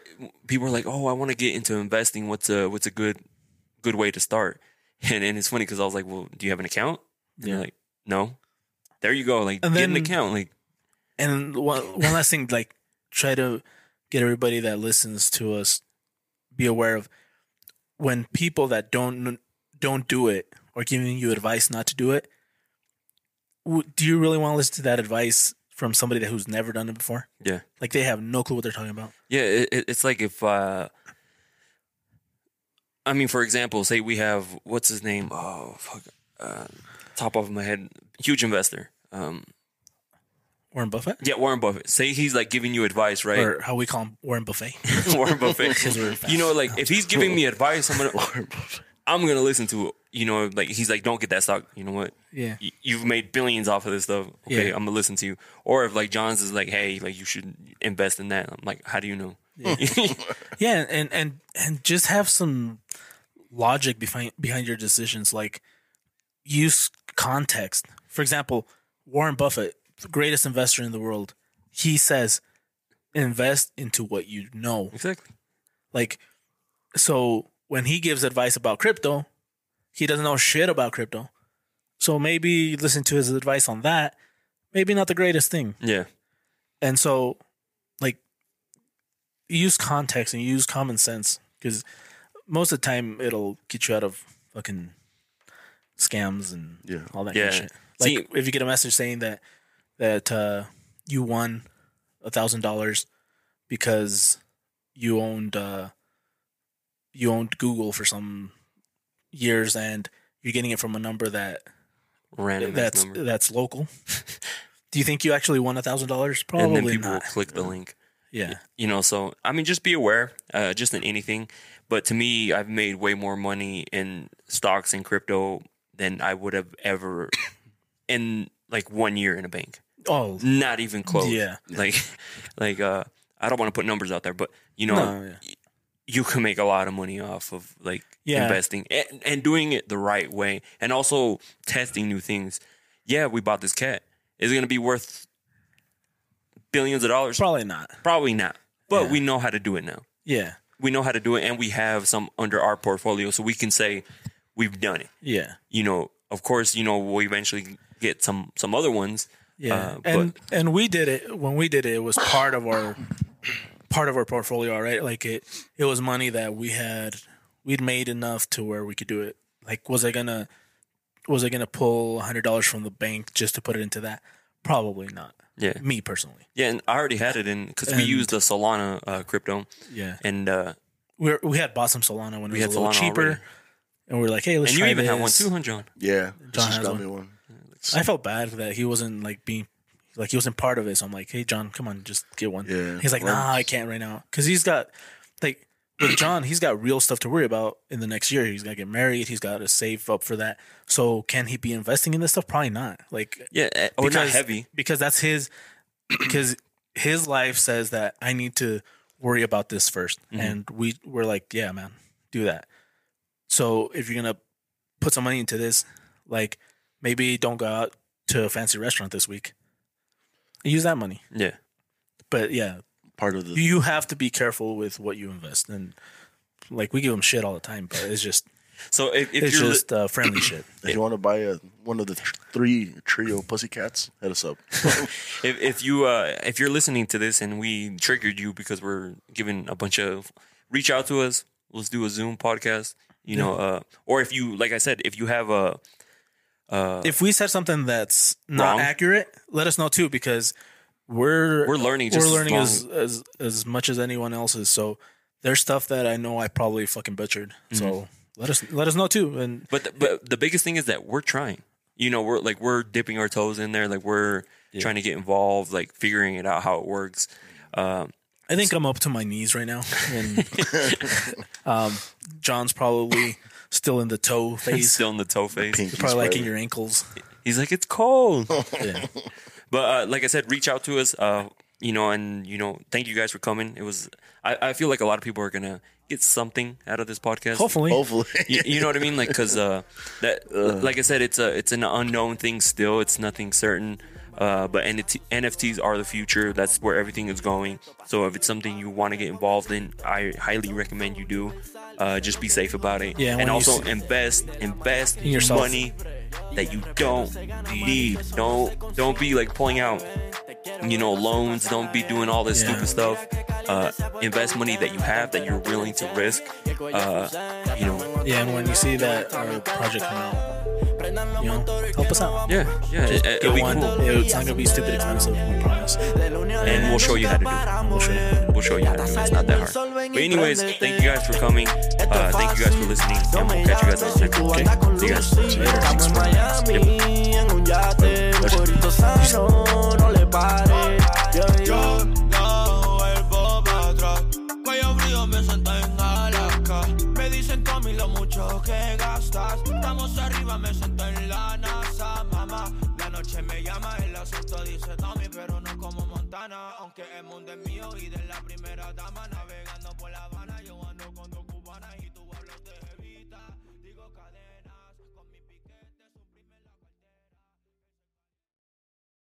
people are like, "Oh, I want to get into investing. What's a what's a good good way to start?" [LAUGHS] And and it's funny because I was like, "Well, do you have an account?" And they're like, "No." There you go. Like And get an account. Like And one one last thing, like try to get everybody that listens to us be aware of when people that don't don't do it or giving you advice not to do it. Do you really want to listen to that advice from somebody that who's never done it before? yeah, Like they have no clue what they're talking about. yeah. It, it- it's like if uh, I mean, for example, say we have what's his name? Oh, fuck. Uh, top of my head, huge investor. Um, Warren Buffett, yeah, Warren Buffett. Say he's like giving you advice, right? or how we call him Warren Buffet. [LAUGHS] Warren Buffett. [LAUGHS] you know, like if he's giving me [LAUGHS] advice, I'm gonna I'm gonna listen to it. You know, like he's like, don't get that stock. You know what? Yeah. Y- You've made billions off of this stuff. Okay, Yeah. I'm gonna listen to you. Or if like John's is like, hey, like you should invest in that. I'm like, how do you know? [LAUGHS] Yeah, and and and just have some logic behind behind your decisions. Like use context. For example, Warren Buffett, the greatest investor in the world, he says, invest into what you know. exactly. Like, so when he gives advice about crypto, he doesn't know shit about crypto. So maybe listen to his advice on that. Maybe not the greatest thing. Yeah. And so, like, use context and use common sense because most of the time it'll get you out of fucking scams and Yeah. all that Yeah. kind of shit. Like, See- if you get a message saying that that uh, you won a thousand dollars because you owned uh, you owned Google for some years and you're getting it from a number that Random that's number. that's local. [LAUGHS] Do you think you actually won a thousand dollars? Probably and then people not. will click the link. Yeah. you know so i mean just be aware uh, just in anything but to me i've made way more money in stocks and crypto than i would have ever [COUGHS] in like one year in a bank Oh, not even close Yeah. like [LAUGHS] like uh i don't want to put numbers out there but you know No, yeah. You can make a lot of money off of like Yeah. investing and, and doing it the right way and also testing new things yeah we bought this cat is it going to be worth billions of dollars probably not. Probably not. But Yeah. we know how to do it now. Yeah. We know how to do it and we have some under our portfolio so we can say we've done it. Yeah. You know, of course, you know, we'll eventually get some some other ones. Yeah. Uh, and but and we did it when we did it. It was part of our part of our portfolio, right? Like it it was money that we had we'd made enough to where we could do it. Like, was I gonna was I gonna pull a hundred dollars from the bank just to put it into that? Probably not. yeah. Me personally. Yeah, and I already had it in cuz we And- used the Solana uh, crypto Yeah. and uh We we had bought some Solana when it We was had a little Solana cheaper, already. and we were like, hey, let's and you even this. have one too, huh, John? Yeah, John just has got one. me one. I felt bad that he wasn't like being like he wasn't part of it. So I'm like, hey John, come on, just get one. Yeah. He's like, nah, I can't right now because he's got like with [CLEARS THROAT] John, he's got real stuff to worry about in the next year. He's got to get married. He's got to save up for that. So can he be investing in this stuff? Probably not. Like Yeah, eh, or not heavy. because that's his [CLEARS THROAT] because his life says that I need to worry about this 1st Mm-hmm. and we we're like, yeah, man, do that. So if you're gonna put some money into this, like maybe don't go out to a fancy restaurant this week. Use that money, Yeah. but yeah, Part of the you have to be careful with what you invest and. Like we give them shit all the time, but it's just So if, if it's you're li- just uh, friendly [CLEARS THROAT] shit. if you want to buy a, one of the th- three trio pussycats, hit us up. [LAUGHS] if if you uh if you're listening to this and we triggered you because we're giving a bunch of reach out to us let's do a zoom podcast you know uh or if you like i said if you have a if we said something that's not Wrong. accurate, let us know too because we're We're learning just we're as learning as, as as much as anyone else is. So there's stuff that I know I probably fucking butchered. Mm-hmm. So let us let us know too. And but the, but the biggest thing is that we're trying you know we're like we're dipping our toes in there like we're trying to get involved like figuring it out how it works um I think I'm up to my knees right now. And [LAUGHS] [LAUGHS] um, John's probably still in the toe [LAUGHS] phase. still in the toe phase Pinky probably liking spread. your ankles. He's like, it's cold. [LAUGHS] Yeah. but uh, like I said, reach out to us. Uh, you know, and you know, thank you guys for coming. It was. I, I feel like a lot of people are gonna get something out of this podcast. Hopefully. Hopefully, [LAUGHS] You, you know what I mean? Like, cause uh, that, like I said, it's a it's an unknown thing still. It's nothing certain. Uh, but NFT, NFTs are the future. That's where everything is going. So if it's something you want to get involved in, I highly recommend you do. Uh, just be safe about it. Yeah, and also invest invest In yourself. money that you don't need. Don't don't be like pulling out you know loans. Don't be doing all this Yeah. stupid stuff. Uh, invest money that you have that you're willing to risk. Uh, you know, Yeah, and when you see that our project come out, you know, help us out. yeah, yeah. It, Get will be one. cool, It's not gonna be stupid expensive. We promise. and we'll show you how to do it. We'll show you. We'll show you how to do it. It's not that hard. But anyways, thank you guys for coming. Uh, thank you guys for listening, and we'll catch you guys on the next one. Okay, see you guys. Miami, en un sano, no le pare. Yo, yo. no vuelvo para atrás. Cuello frío me senté en Alaska. Me dicen Tommy lo mucho que gastas. Estamos arriba, me senté en la NASA, mamá. La noche me llama, el asunto dice Tommy, pero no como Montana. Aunque el mundo es mío y de la primera dama navega.